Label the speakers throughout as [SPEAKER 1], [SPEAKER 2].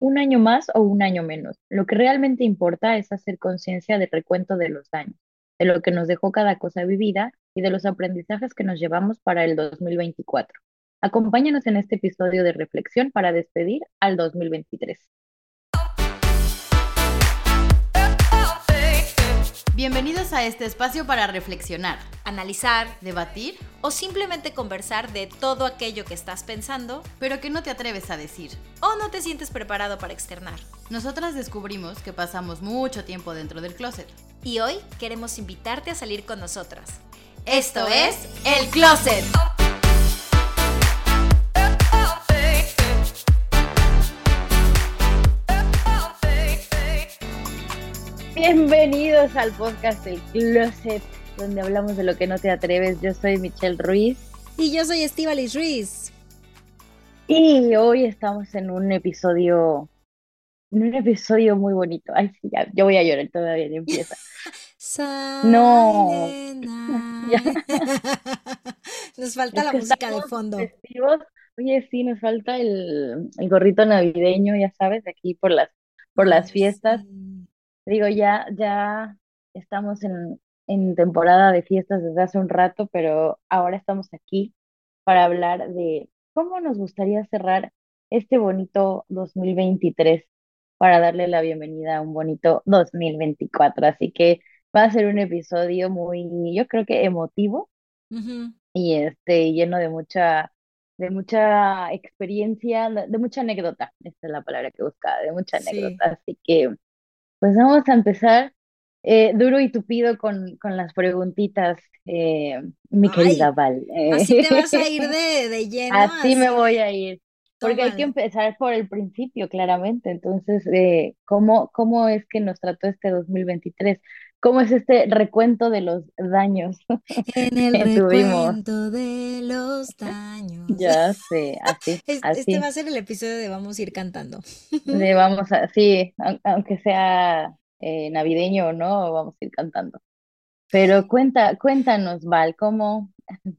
[SPEAKER 1] un año más o un año menos. Lo que realmente importa es hacer conciencia del recuento de los años, de lo que nos dejó cada cosa vivida y de los aprendizajes que nos llevamos para el 2024. Acompáñanos en este episodio de reflexión para despedir al 2023.
[SPEAKER 2] Bienvenidos a este espacio para reflexionar,
[SPEAKER 3] analizar,
[SPEAKER 2] debatir
[SPEAKER 3] o simplemente conversar de todo aquello que estás pensando,
[SPEAKER 2] pero que no te atreves a decir
[SPEAKER 3] o no te sientes preparado para externar.
[SPEAKER 2] Nosotras descubrimos que pasamos mucho tiempo dentro del closet.
[SPEAKER 3] Y hoy queremos invitarte a salir con nosotras.
[SPEAKER 2] Esto es El Closet.
[SPEAKER 1] Bienvenidos al podcast El Closet, donde hablamos de lo que no te atreves. Yo soy Michelle Ruiz.
[SPEAKER 3] Y yo soy Estivalis Ruiz.
[SPEAKER 1] Y hoy estamos en un episodio, en un episodio muy bonito. Ay, sí, ya, yo voy a llorar todavía, ya empieza.
[SPEAKER 3] no. nos falta la música de fondo.
[SPEAKER 1] Oye, sí, nos falta el, el, gorrito navideño, ya sabes, aquí por las, por las fiestas. Digo, ya, ya estamos en, en temporada de fiestas desde hace un rato, pero ahora estamos aquí para hablar de cómo nos gustaría cerrar este bonito 2023 para darle la bienvenida a un bonito 2024. Así que va a ser un episodio muy, yo creo que emotivo y este lleno de mucha de mucha experiencia, de mucha anécdota, esta es la palabra que buscaba, de mucha anécdota. Así que pues vamos a empezar eh, duro y tupido con, con las preguntitas, eh, mi querida Val.
[SPEAKER 3] Así te vas a ir de, de lleno.
[SPEAKER 1] Así, me voy a ir. Porque hay que empezar por el principio, claramente. Entonces, eh, ¿cómo, ¿cómo es que nos trató este 2023? ¿Cómo es este recuento de los daños
[SPEAKER 3] En el recuento de los daños.
[SPEAKER 1] Ya sé, así,
[SPEAKER 3] Este va a ser el episodio de vamos a ir cantando.
[SPEAKER 1] De vamos a, sí, aunque sea eh, navideño o no, vamos a ir cantando. Pero cuenta, cuéntanos, Val, ¿cómo,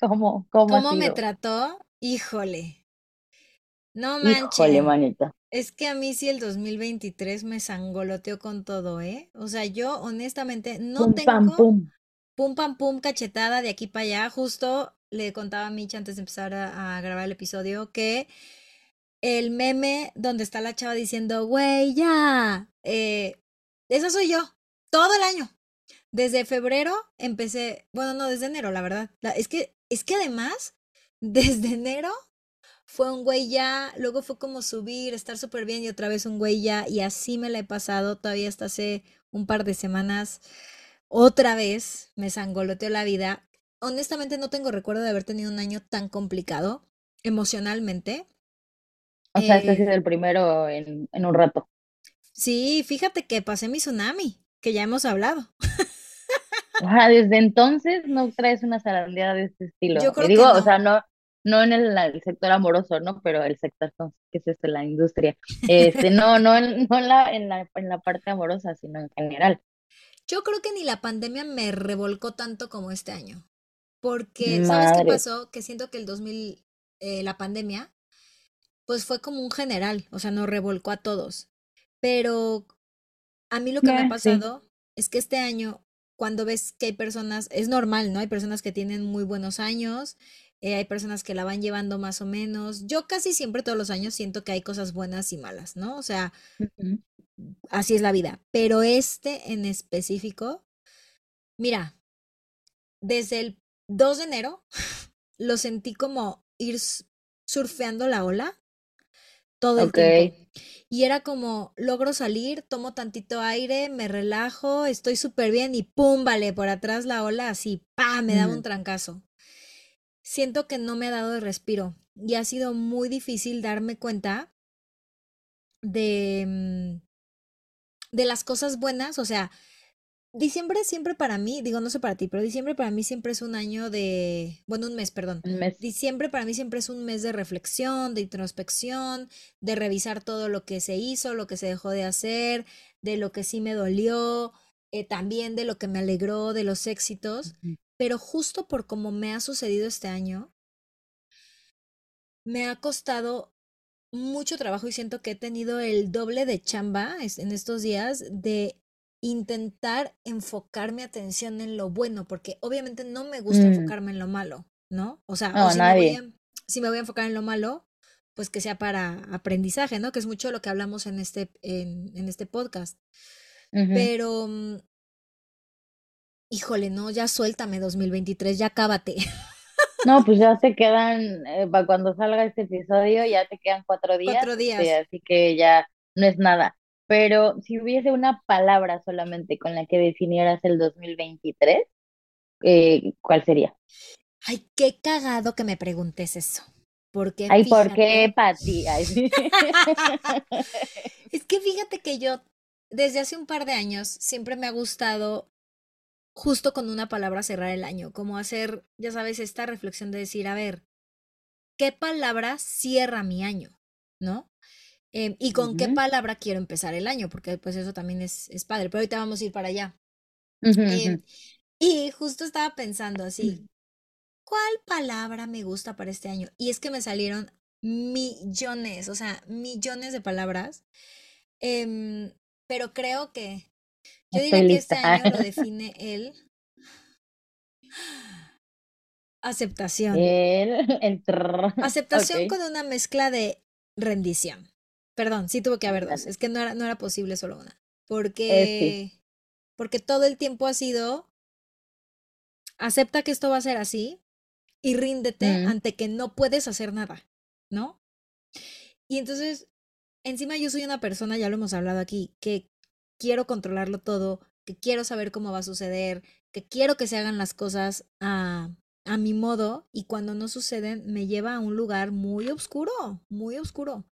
[SPEAKER 1] cómo, cómo,
[SPEAKER 3] ¿Cómo me trató? Híjole. No manches.
[SPEAKER 1] Híjole, manita.
[SPEAKER 3] Es que a mí sí el 2023 me sangoloteó con todo, ¿eh? O sea, yo honestamente no
[SPEAKER 1] Pum,
[SPEAKER 3] tengo
[SPEAKER 1] pam, pum.
[SPEAKER 3] pum pam pum cachetada de aquí para allá. Justo le contaba a Micha antes de empezar a, a grabar el episodio que el meme donde está la chava diciendo, güey, ya, eh, esa soy yo, todo el año. Desde febrero empecé, bueno, no, desde enero, la verdad. La- es que, es que además, desde enero fue un güey ya, luego fue como subir, estar súper bien y otra vez un güey ya, y así me la he pasado todavía hasta hace un par de semanas. Otra vez me sangoloteó la vida. Honestamente no tengo recuerdo de haber tenido un año tan complicado emocionalmente.
[SPEAKER 1] O sea, este ha
[SPEAKER 3] Eh,
[SPEAKER 1] sido el primero en, en un rato.
[SPEAKER 3] sí, fíjate que pasé mi tsunami, que ya hemos hablado.
[SPEAKER 1] Ajá, desde entonces no traes una zarandeada de este estilo.
[SPEAKER 3] Yo
[SPEAKER 1] Y
[SPEAKER 3] creo que
[SPEAKER 1] digo, o
[SPEAKER 3] no.
[SPEAKER 1] sea, no, no en el, el sector amoroso, ¿no? Pero el sector, que es este, la industria. Este, no, no, en, no en la, en la, en la parte amorosa, sino en general.
[SPEAKER 3] Yo creo que ni la pandemia me revolcó tanto como este año. Porque, ¿sabes qué pasó? Que siento que el 2000, eh, la pandemia, pues fue como un general, o sea, nos revolcó a todos. Pero a mí lo que me ha
[SPEAKER 1] Eh, sí.
[SPEAKER 3] pasado es que este año, cuando ves que hay personas, es normal, ¿no? Hay personas que tienen muy buenos años, eh, hay personas que la van llevando más o menos. Yo casi siempre todos los años siento que hay cosas buenas y malas, ¿no? O sea, así es la vida. Pero este en específico, mira, desde el 2 de enero lo sentí como ir surfeando la ola todo el tiempo. Y era como, logro salir, tomo tantito aire, me relajo, estoy súper bien y pum, vale, por atrás la ola así, pa, me daba un trancazo. Siento que no me ha dado de respiro y ha sido muy difícil darme cuenta de, mm, de las cosas buenas, o sea, diciembre siempre para mí, digo, no sé para ti, pero diciembre para mí siempre es un año de, bueno, un mes, perdón.
[SPEAKER 1] Un mes.
[SPEAKER 3] Diciembre para mí siempre es un mes de reflexión, de introspección, de revisar todo lo que se hizo, lo que se dejó de hacer, de lo que sí me dolió, eh, también de lo que me alegró, de los éxitos. Pero justo por como me ha sucedido este año, me ha costado mucho trabajo y siento que he tenido el doble de chamba en estos días de intentar enfocar mi atención en lo bueno, porque obviamente no me gusta
[SPEAKER 1] Mm,
[SPEAKER 3] enfocarme en lo malo, ¿no? O sea, o si me voy a, si me voy a enfocar en lo malo, pues que sea para aprendizaje, ¿no? Que es mucho lo que hablamos en este, en, en este podcast. Pero, mm, híjole, no, ya suéltame 2023, ya cábate.
[SPEAKER 1] No, pues ya te quedan, eh, para cuando salga este episodio, ya te quedan cuatro días,
[SPEAKER 3] Cuatro
[SPEAKER 1] este,
[SPEAKER 3] días.
[SPEAKER 1] así que ya no es nada. Pero si hubiese una palabra solamente con la que definieras el 2023, eh, ¿cuál sería?
[SPEAKER 3] Ay, qué cagado que me preguntes eso. Porque
[SPEAKER 1] Ay, ¿por qué, Pati? Ay, sí.
[SPEAKER 3] es que fíjate que yo desde hace un par de años siempre me ha gustado justo con una palabra cerrar el año, como hacer, ya sabes, esta reflexión de decir, a ver, ¿qué palabra cierra mi año? ¿No? Em, y con qué palabra quiero empezar el año, porque pues eso también es, es padre, pero ahorita vamos a ir para allá. Em, y justo estaba pensando así, ¿cuál palabra me gusta para este año? Y es que me salieron millones, o sea, millones de palabras, em, pero creo que yo
[SPEAKER 1] Estoy
[SPEAKER 3] diría que este año lo define el aceptación.
[SPEAKER 1] El, el.
[SPEAKER 3] Aceptación con una mezcla de rendición. Perdón, sí tuvo que haber dos, es que no era, no era posible solo una,
[SPEAKER 1] Eh, sí.
[SPEAKER 3] porque, porque todo el tiempo ha sido, acepta que esto va a ser así y ríndete
[SPEAKER 1] Mm,
[SPEAKER 3] ante que no puedes hacer nada, ¿no? Y entonces, encima yo soy una persona, ya lo hemos hablado aquí, que quiero controlarlo todo, que quiero saber cómo va a suceder, que quiero que se hagan las cosas a, a mi modo y cuando no suceden me lleva a un lugar muy oscuro, muy oscuro.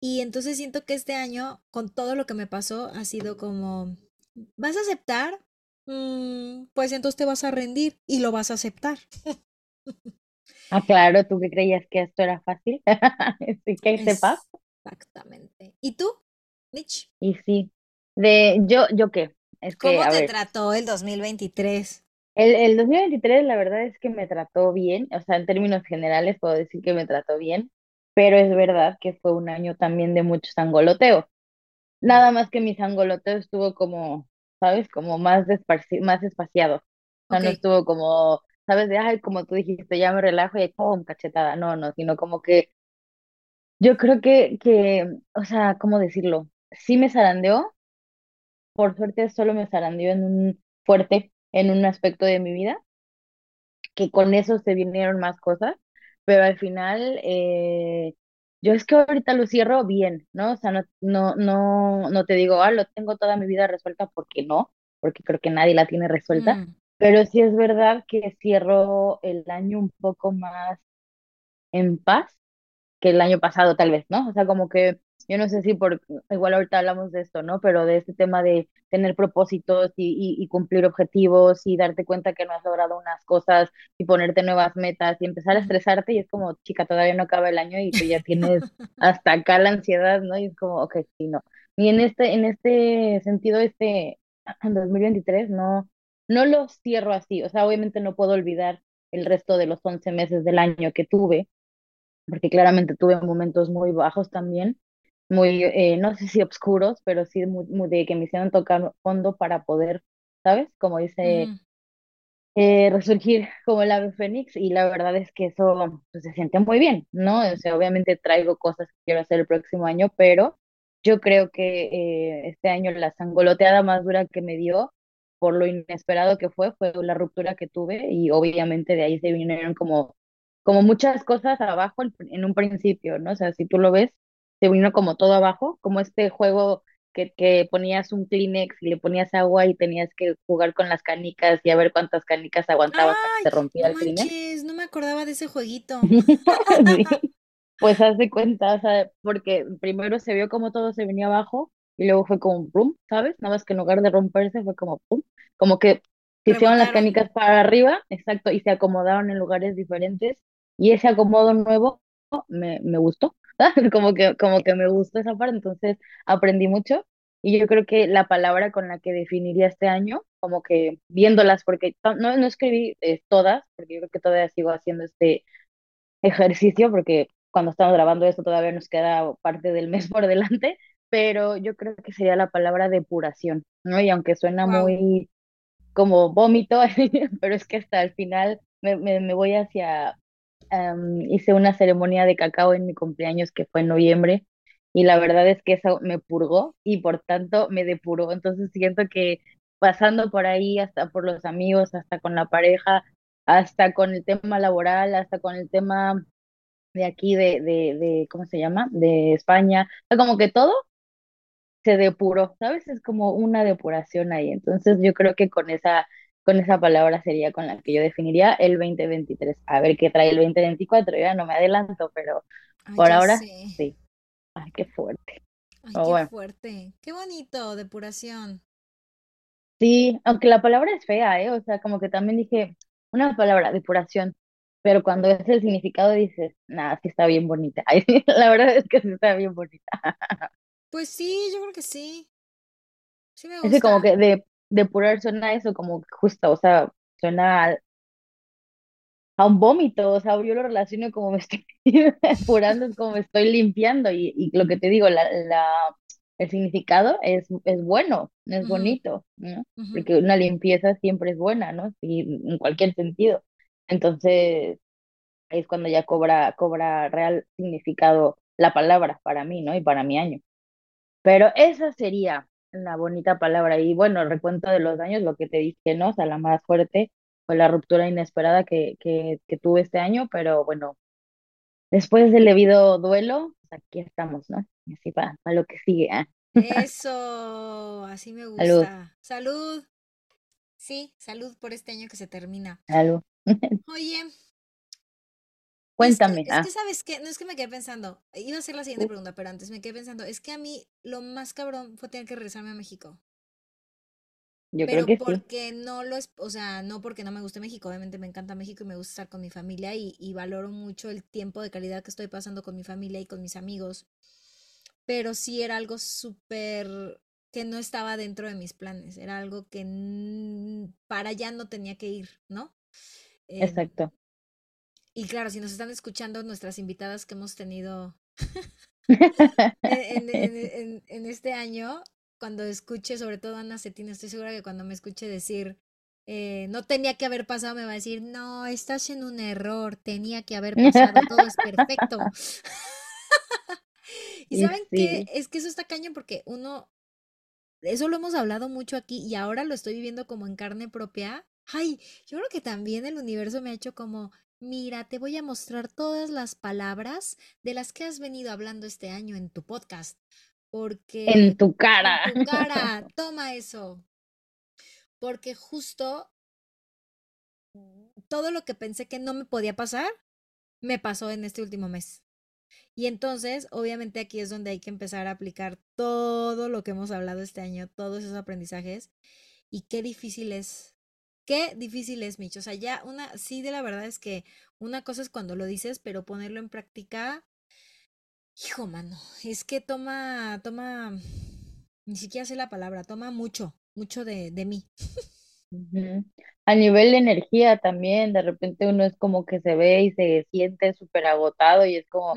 [SPEAKER 3] Y entonces siento que este año, con todo lo que me pasó, ha sido como, ¿vas a aceptar? Mm, pues entonces te vas a rendir y lo vas a aceptar.
[SPEAKER 1] Ah, claro, ¿tú que creías que esto era fácil? Sí, que sepas.
[SPEAKER 3] Exactamente. ¿Y tú, Mitch?
[SPEAKER 1] Y sí. De, yo, ¿yo qué? Es que,
[SPEAKER 3] ¿Cómo te
[SPEAKER 1] ver,
[SPEAKER 3] trató el 2023?
[SPEAKER 1] el, el 2023 la verdad es que me trató bien, o sea, en términos generales puedo decir que me trató bien, pero es verdad que fue un año también de mucho sangoloteo. Nada más que mi sangoloteo estuvo como, ¿sabes? Como más desparci- más espaciado. O sea, no
[SPEAKER 3] Ok.
[SPEAKER 1] estuvo como, ¿sabes? De, ay, como tú dijiste, ya me relajo y ¡pum! cachetada. No, no, sino como que yo creo que, que, o sea, ¿cómo decirlo? Sí me zarandeó, por suerte solo me zarandeó en un fuerte, en un aspecto de mi vida, que con eso se vinieron más cosas, pero al final, eh, yo es que ahorita lo cierro bien, ¿no? O sea, no, no, no, no te digo, ah, lo tengo toda mi vida resuelta, porque no, porque creo que nadie la tiene resuelta,
[SPEAKER 3] Mm,
[SPEAKER 1] pero sí es verdad que cierro el año un poco más en paz que el año pasado, tal vez, ¿no? O sea, como que yo no sé si por, igual ahorita hablamos de esto, ¿no? Pero de este tema de tener propósitos y, y, y cumplir objetivos y darte cuenta que no has logrado unas cosas y ponerte nuevas metas y empezar a estresarte y es como, chica, todavía no acaba el año y tú ya tienes hasta acá la ansiedad, ¿no? Y es como, ok, sí, no. Y en este, en este sentido, este 2023 no, no lo cierro así, o sea, obviamente no puedo olvidar el resto de los 11 meses del año que tuve, porque claramente tuve momentos muy bajos también, muy, eh, no sé si oscuros, pero sí muy, muy de que me hicieron tocar fondo para poder, ¿sabes? Como dice,
[SPEAKER 3] Ujú.
[SPEAKER 1] eh, resurgir como el ave fénix, y la verdad es que eso pues, se siente muy bien, ¿no? O sea, obviamente traigo cosas que quiero hacer el próximo año, pero yo creo que eh, este año la sangoloteada más dura que me dio, por lo inesperado que fue, fue la ruptura que tuve, y obviamente de ahí se vinieron como como muchas cosas abajo en un principio, ¿no? O sea, si tú lo ves, se vino como todo abajo, como este juego que, que ponías un Kleenex y le ponías agua y tenías que jugar con las canicas y a ver cuántas canicas aguantaba hasta que se rompía
[SPEAKER 3] no
[SPEAKER 1] el Kleenex.
[SPEAKER 3] no me acordaba de ese jueguito.
[SPEAKER 1] Sí, pues haz de cuenta, o sea, porque primero se vio como todo se venía abajo y luego fue como pum, ¿sabes? Nada más que en lugar de romperse fue como pum, como que se hicieron las canicas para arriba, exacto, y se acomodaron en lugares diferentes y ese acomodo nuevo me, me gustó, como que, como que me gustó esa parte, entonces aprendí mucho y yo creo que la palabra con la que definiría este año, como que viéndolas, porque no, no escribí eh, todas, porque yo creo que todavía sigo haciendo este ejercicio porque cuando estamos grabando esto todavía nos queda parte del mes por delante, pero yo creo que sería la palabra depuración, ¿no? Y aunque suena muy como vómito, pero es que hasta el final me, me, voy hacia, hice una ceremonia de cacao en mi cumpleaños que fue en noviembre y la verdad es que eso me purgó y por tanto me depuró, entonces siento que pasando por ahí, hasta por los amigos, hasta con la pareja, hasta con el tema laboral, hasta con el tema de aquí, de, de, de ¿cómo se llama? De España, como que todo se depuró, ¿sabes? Es como una depuración ahí. Entonces yo creo que con esa, con esa palabra sería con la que yo definiría el 2023. A ver qué trae el 2024, ya no me adelanto, pero por ahora sí. Ay, qué fuerte.
[SPEAKER 3] Ay, qué fuerte. Qué bonito, depuración.
[SPEAKER 1] Sí, aunque la palabra es fea, ¿eh? O sea, como que también dije una palabra, depuración, pero cuando es el significado dices, nada, sí está bien bonita. la verdad es que sí está bien bonita.
[SPEAKER 3] Pues sí, yo creo que sí. Sí me
[SPEAKER 1] Es como que de depurar suena eso, como justo, o sea, suena a, un vómito, o sea, yo lo relaciono como me estoy depurando, es como me estoy limpiando, y, y lo que te digo, la, la, el significado es, es bueno, es bonito, ¿no? Porque una limpieza siempre es buena, ¿no? Y en cualquier sentido. Entonces, es cuando ya cobra, cobra real significado la palabra para mí, ¿no? Y para mi año. Pero esa sería la bonita palabra. Y bueno, recuento de los daños, lo que te dije, ¿no? O sea, la más fuerte fue la ruptura inesperada que, que, que tuve este año, pero bueno, después del debido duelo, pues aquí estamos, ¿no? Así para, para lo que sigue. ¿ah?
[SPEAKER 3] Eso, así me gusta. Salud. Salud. Sí, salud por este año que se termina.
[SPEAKER 1] Salud.
[SPEAKER 3] Oye,
[SPEAKER 1] Cuéntame.
[SPEAKER 3] Es que, ah. ¿sabes qué? No es que me quedé pensando. Iba a hacer la siguiente pregunta, pero antes me quedé pensando. Es que a mí lo más cabrón fue tener que regresarme a México.
[SPEAKER 1] Yo creo que
[SPEAKER 3] porque no lo es, o sea, no porque no me guste México, obviamente me encanta México y me gusta estar con mi familia y, y valoro mucho el tiempo de calidad que estoy pasando con mi familia y con mis amigos. Pero sí era algo súper que no estaba dentro de mis planes, era algo que para allá no tenía que ir, ¿no?
[SPEAKER 1] Em, Exacto.
[SPEAKER 3] Y claro, si nos están escuchando nuestras invitadas que hemos tenido en, este año, cuando escuche, sobre todo Ana Cetina, estoy segura que cuando me escuche decir, eh, no tenía que haber pasado, me va a decir, no, estás en un error, tenía que haber pasado, todo es perfecto. y saben qué, es que eso está caño porque uno, eso lo hemos hablado mucho aquí y ahora lo estoy viviendo como en carne propia. Ay, yo creo que también el universo me ha hecho como, Mira, te voy a mostrar todas las palabras de las que has venido hablando este año en tu podcast. Porque...
[SPEAKER 1] En tu cara.
[SPEAKER 3] En tu cara. Toma eso. Porque justo todo lo que pensé que no me podía pasar, me pasó en este último mes. Y entonces, obviamente aquí es donde hay que empezar a aplicar todo lo que hemos hablado este año, todos esos aprendizajes. Y qué difícil es Qué difícil es, Micho. O sea, ya una, sí, de la verdad es que una cosa es cuando lo dices, pero ponerlo en práctica, hijo, mano, es que toma, toma, ni siquiera sé la palabra, toma mucho, mucho de, de mí.
[SPEAKER 1] A nivel de energía también, de repente uno es como que se ve y se siente súper agotado y es como,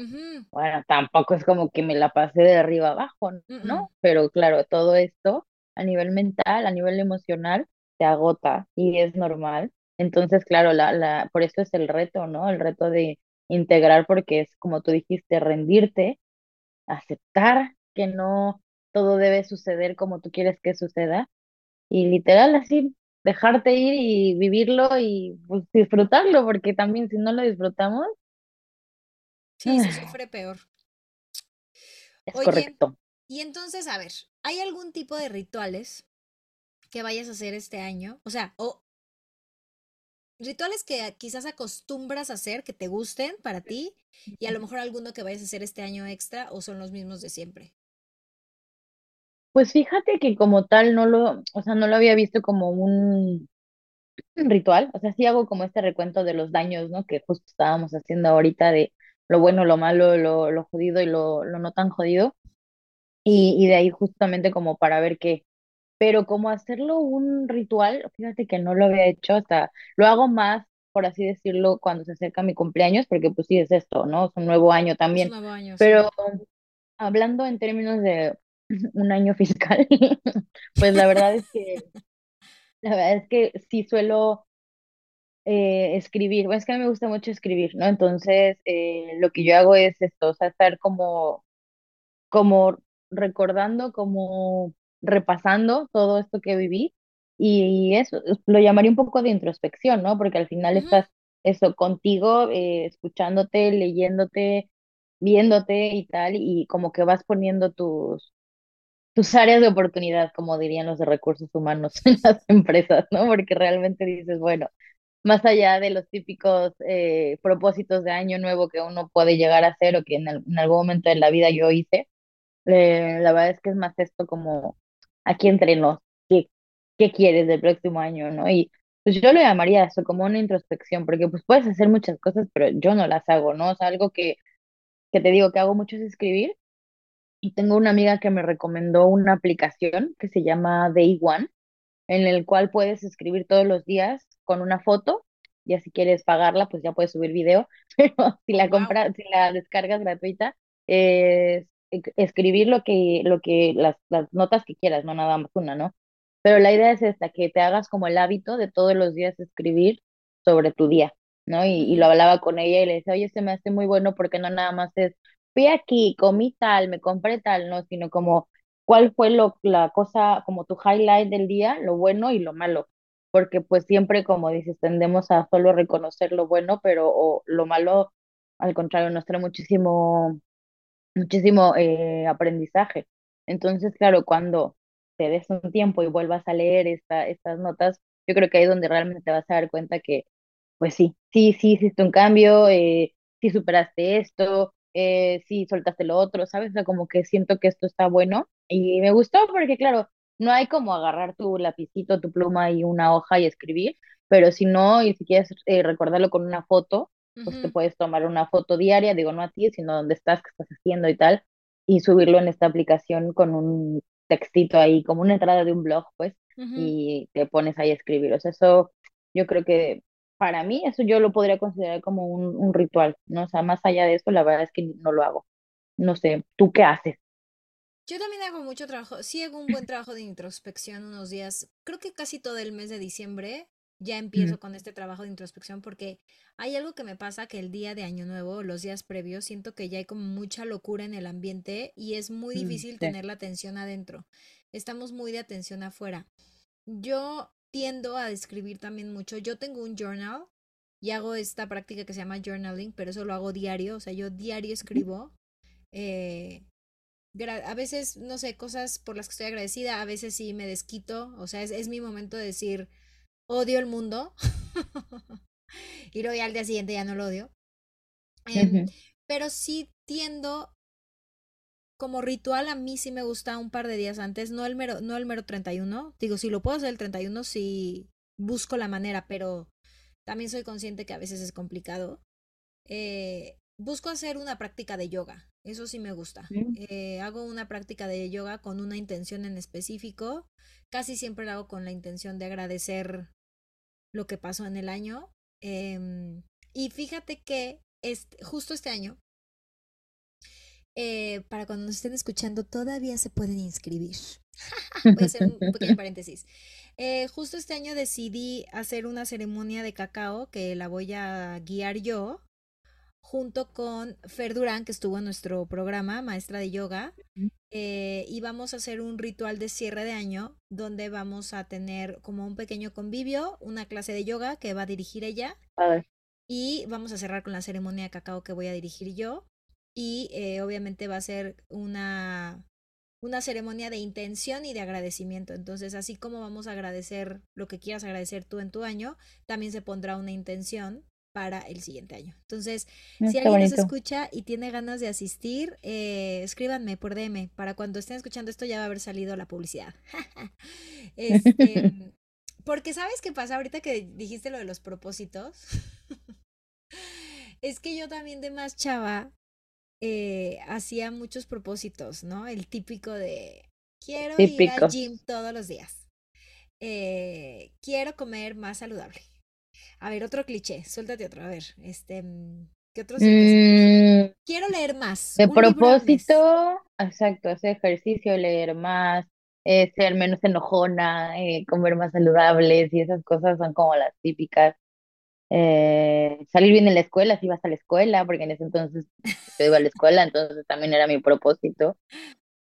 [SPEAKER 1] bueno, tampoco es como que me la pasé de arriba abajo, ¿no? Pero claro, todo esto a nivel mental, a nivel emocional, se agota y es normal. Entonces, claro, la, la, por eso es el reto, ¿no? El reto de integrar porque es como tú dijiste, rendirte, aceptar que no todo debe suceder como tú quieres que suceda y literal así dejarte ir y vivirlo y pues, disfrutarlo porque también si no lo disfrutamos
[SPEAKER 3] sí se sufre peor
[SPEAKER 1] es correcto
[SPEAKER 3] y entonces a ver hay algún tipo de rituales que vayas a hacer este año? O sea, o rituales que quizás acostumbras a hacer, que te gusten para ti, y a lo mejor alguno que vayas a hacer este año extra o son los mismos de siempre.
[SPEAKER 1] Pues fíjate que como tal no lo, o sea, no lo había visto como un, ritual, o sea, sí hago como este recuento de los daños, ¿no? Que justo estábamos haciendo ahorita de lo bueno, lo malo, lo, lo jodido y lo, lo no tan jodido. Y, y de ahí justamente como para ver qué, pero como hacerlo un ritual, fíjate que no lo había hecho hasta, lo hago más por así decirlo, cuando se acerca mi cumpleaños, porque pues sí es esto, ¿no? Es un nuevo año
[SPEAKER 3] Es
[SPEAKER 1] también.
[SPEAKER 3] un nuevo año, sí.
[SPEAKER 1] Pero hablando en términos de un año fiscal, pues la verdad es que, la verdad es que sí suelo eh, escribir, bueno, es que a mí me gusta mucho escribir, ¿no? Entonces, eh, lo que yo hago es esto, o sea, estar como, como recordando, como repasando todo esto que viví y eso, es- lo llamaría un poco de introspección, ¿no? Porque al final estás eso contigo, eh, escuchándote, leyéndote, viéndote y tal, y como que vas poniendo tus tus áreas de oportunidad, como dirían los de recursos humanos en las empresas, ¿no? Porque realmente dices, bueno, más allá de los típicos eh, propósitos de año nuevo que uno puede llegar a hacer o que en, en algún momento de la vida yo hice, eh, la verdad es que es más esto como aquí entre nos, ¿qué, qué quieres del próximo año, ¿no? Y pues yo lo llamaría eso como una introspección, porque pues puedes hacer muchas cosas, pero yo no las hago, ¿no? O sea, algo que, que te digo que hago mucho es escribir y tengo una amiga que me recomendó una aplicación que se llama Day One, en el cual puedes escribir todos los días con una foto. Ya si quieres pagarla, pues ya puedes subir video, pero si la
[SPEAKER 3] wow.
[SPEAKER 1] compras, si la descargas gratuita, es escribir lo que, lo que, las, las notas que quieras, no nada más una, ¿no? Pero la idea es esta, que te hagas como el hábito de todos los días escribir sobre tu día, ¿no? Y, y lo hablaba con ella y le decía, oye, se me hace muy bueno porque no nada más es, fui aquí, comí tal, me compré tal, no, sino como cuál fue lo, la cosa, como tu highlight del día, lo bueno y lo malo. Porque pues siempre, como dices, tendemos a solo reconocer lo bueno, pero o lo malo, al contrario, nos trae muchísimo muchísimo eh, aprendizaje. Entonces, claro, cuando te des un tiempo y vuelvas a leer esta, estas notas, yo creo que ahí es donde realmente te vas a dar cuenta que, pues sí, sí, sí hiciste un cambio, eh, sí superaste esto, eh, sí soltaste lo otro, ¿sabes? O sea, como que siento que esto está bueno y me gustó porque, claro, no hay como agarrar tu lapicito, tu pluma y una hoja y escribir, pero si no, y si quieres eh, recordarlo con una foto, pues te puedes tomar una foto diaria, digo, no a ti, sino donde estás, qué estás haciendo y tal, y subirlo en esta aplicación con un textito ahí, como una entrada de un blog, pues, y te pones ahí a escribir. O sea, eso yo creo que para mí, eso yo lo podría considerar como un, un ritual, ¿no? O sea, más allá de eso, la verdad es que no lo hago. No sé, ¿tú qué haces?
[SPEAKER 3] Yo también hago mucho trabajo, sí hago un buen trabajo de introspección unos días, creo que casi todo el mes de diciembre ya
[SPEAKER 1] Mm,
[SPEAKER 3] empiezo con este trabajo de introspección porque hay algo que me pasa que el día de Año Nuevo, los días previos, siento que ya hay como mucha locura en el ambiente y es muy
[SPEAKER 1] mm,
[SPEAKER 3] difícil
[SPEAKER 1] sí.
[SPEAKER 3] tener la atención adentro. Estamos muy de atención afuera. Yo tiendo a escribir también mucho. Yo tengo un journal y hago esta práctica que se llama journaling, pero eso lo hago diario, o sea, yo diario escribo. eh, a veces, no sé, cosas por las que estoy agradecida, a veces sí me desquito, o sea, es, es mi momento de decir, odio el mundo, y luego ya al día siguiente ya no lo odio. Em, pero sí tiendo, como ritual, a mí sí me gusta un par de días antes, no el mero, no el mero 31 digo, si lo puedo hacer el 31 sí busco la manera, pero también soy consciente que a veces es complicado. Eh, busco hacer una práctica de yoga, eso sí me gusta. Eh, hago una práctica de yoga con una intención en específico. Casi siempre la hago con la intención de agradecer lo que pasó en el año. Em, y fíjate que este, justo este año, eh, para cuando nos estén escuchando, todavía se pueden inscribir. Voy a hacer un pequeño paréntesis. Eh, justo este año decidí hacer una ceremonia de cacao que la voy a guiar yo junto con Fer Durán, que estuvo en nuestro programa, maestra de yoga, eh, y vamos a hacer un ritual de cierre de año donde vamos a tener como un pequeño convivio, una clase de yoga que va a dirigir ella
[SPEAKER 1] padre.
[SPEAKER 3] y vamos a cerrar con la ceremonia de cacao que voy a dirigir yo y eh, obviamente va a ser una una ceremonia de intención y de agradecimiento. Entonces, así como vamos a agradecer lo que quieras agradecer tú en tu año, también se pondrá una intención para el siguiente año. Entonces,
[SPEAKER 1] Mm,
[SPEAKER 3] si alguien nos escucha y tiene ganas de asistir, eh, escríbanme por DM. Para cuando estén escuchando esto ya va a haber salido la publicidad. Este, porque sabes qué pasa ahorita que dijiste lo de los propósitos. Es que yo también de más chava eh, hacía muchos propósitos, ¿no? El típico de quiero ir al gym todos los días. eh, quiero comer más saludable. A ver, otro cliché, suéltate otro. A ver, este, mm, ¿qué otros?
[SPEAKER 1] Mm,
[SPEAKER 3] Quiero leer más.
[SPEAKER 1] de propósito, exacto, hacer ejercicio, leer más, eh, ser menos enojona, eh, comer más saludables y esas cosas son como las típicas. Eh, salir bien en la escuela, si vas a la escuela, porque en ese entonces yo iba a la escuela, entonces también era mi propósito.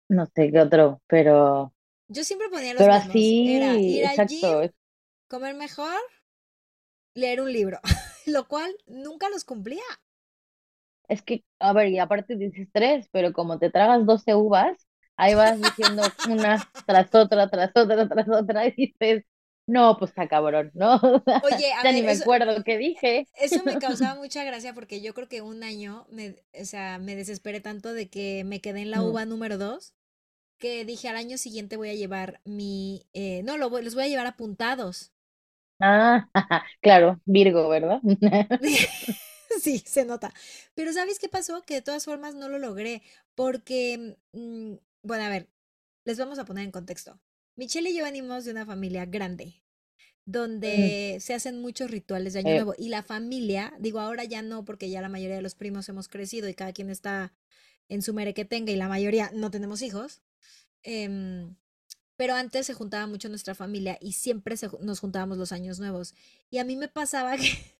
[SPEAKER 1] No sé qué otro, pero,
[SPEAKER 3] Yo siempre ponía los
[SPEAKER 1] pero
[SPEAKER 3] mismos. Era
[SPEAKER 1] así,
[SPEAKER 3] ir al gym,
[SPEAKER 1] exacto.
[SPEAKER 3] comer mejor, leer un libro, lo cual nunca los cumplía.
[SPEAKER 1] Es que, a ver, y aparte dices tres, pero como te tragas 12 uvas, ahí vas diciendo una tras otra, tras otra, tras otra, y dices, no, pues está cabrón, ¿no?
[SPEAKER 3] Oye, a
[SPEAKER 1] ya ni me
[SPEAKER 3] eso,
[SPEAKER 1] acuerdo qué dije.
[SPEAKER 3] eso me causaba mucha gracia porque yo creo que un año me, o sea, me desesperé tanto de que me quedé en la
[SPEAKER 1] Mm.
[SPEAKER 3] uva número dos que dije al año siguiente voy a llevar mi, eh, no, lo voy- los voy a llevar apuntados.
[SPEAKER 1] Ah, claro, Virgo, ¿verdad?
[SPEAKER 3] Sí, se nota. Pero ¿sabes qué pasó? Que de todas formas no lo logré porque, mm, bueno, a ver, les vamos a poner en contexto. Michelle y yo venimos de una familia grande,
[SPEAKER 1] Mm,
[SPEAKER 3] donde se hacen muchos rituales de Año
[SPEAKER 1] eh,
[SPEAKER 3] Nuevo y la familia, digo ahora ya no porque ya la mayoría de los primos hemos crecido y cada quien está en su mere que tenga y la mayoría no tenemos hijos. em, pero antes se juntaba mucho nuestra familia y siempre se nos juntábamos los años nuevos. Y a mí me pasaba que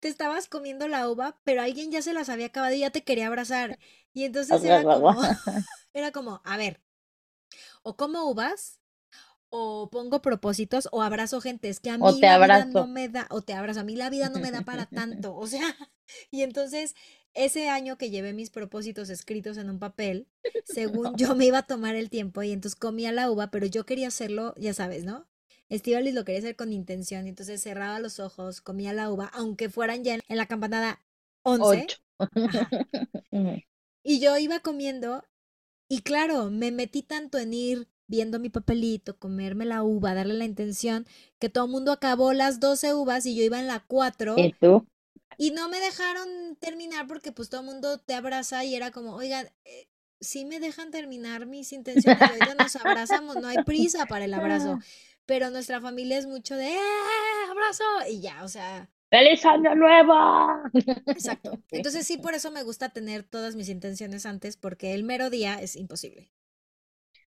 [SPEAKER 3] te estabas comiendo la uva, pero alguien ya se las había acabado y ya te quería abrazar. Y entonces era como, era como, a ver, o como uvas, o pongo propósitos, o abrazo gente. Es que a
[SPEAKER 1] O
[SPEAKER 3] mí
[SPEAKER 1] te
[SPEAKER 3] la vida no me da, o te abrazo, a mí la vida no me da para tanto. O sea, y entonces ese año que llevé mis propósitos escritos en un papel, según yo me iba a tomar el tiempo y entonces comía la uva, pero yo quería hacerlo, ya sabes, ¿no? Estivalis lo quería hacer con intención, y entonces cerraba los ojos, comía la uva, aunque fueran ya en, en la campanada 11,
[SPEAKER 1] Ocho.
[SPEAKER 3] ajá,
[SPEAKER 1] Ujú.
[SPEAKER 3] y yo iba comiendo y claro, me metí tanto en ir viendo mi papelito, comerme la uva, darle la intención, que todo el mundo acabó las 12 uvas y yo iba en la 4
[SPEAKER 1] ¿Y tú?
[SPEAKER 3] Y no me dejaron terminar porque pues todo el mundo te abraza y era como, oigan, eh, sí me dejan terminar mis intenciones ahorita nos abrazamos, no hay prisa para el abrazo, pero nuestra familia es mucho de, ¡eh, abrazo! Y ya, o sea,
[SPEAKER 1] ¡Feliz Año Nuevo!
[SPEAKER 3] exacto. Entonces sí, por eso me gusta tener todas mis intenciones antes porque el mero día es imposible.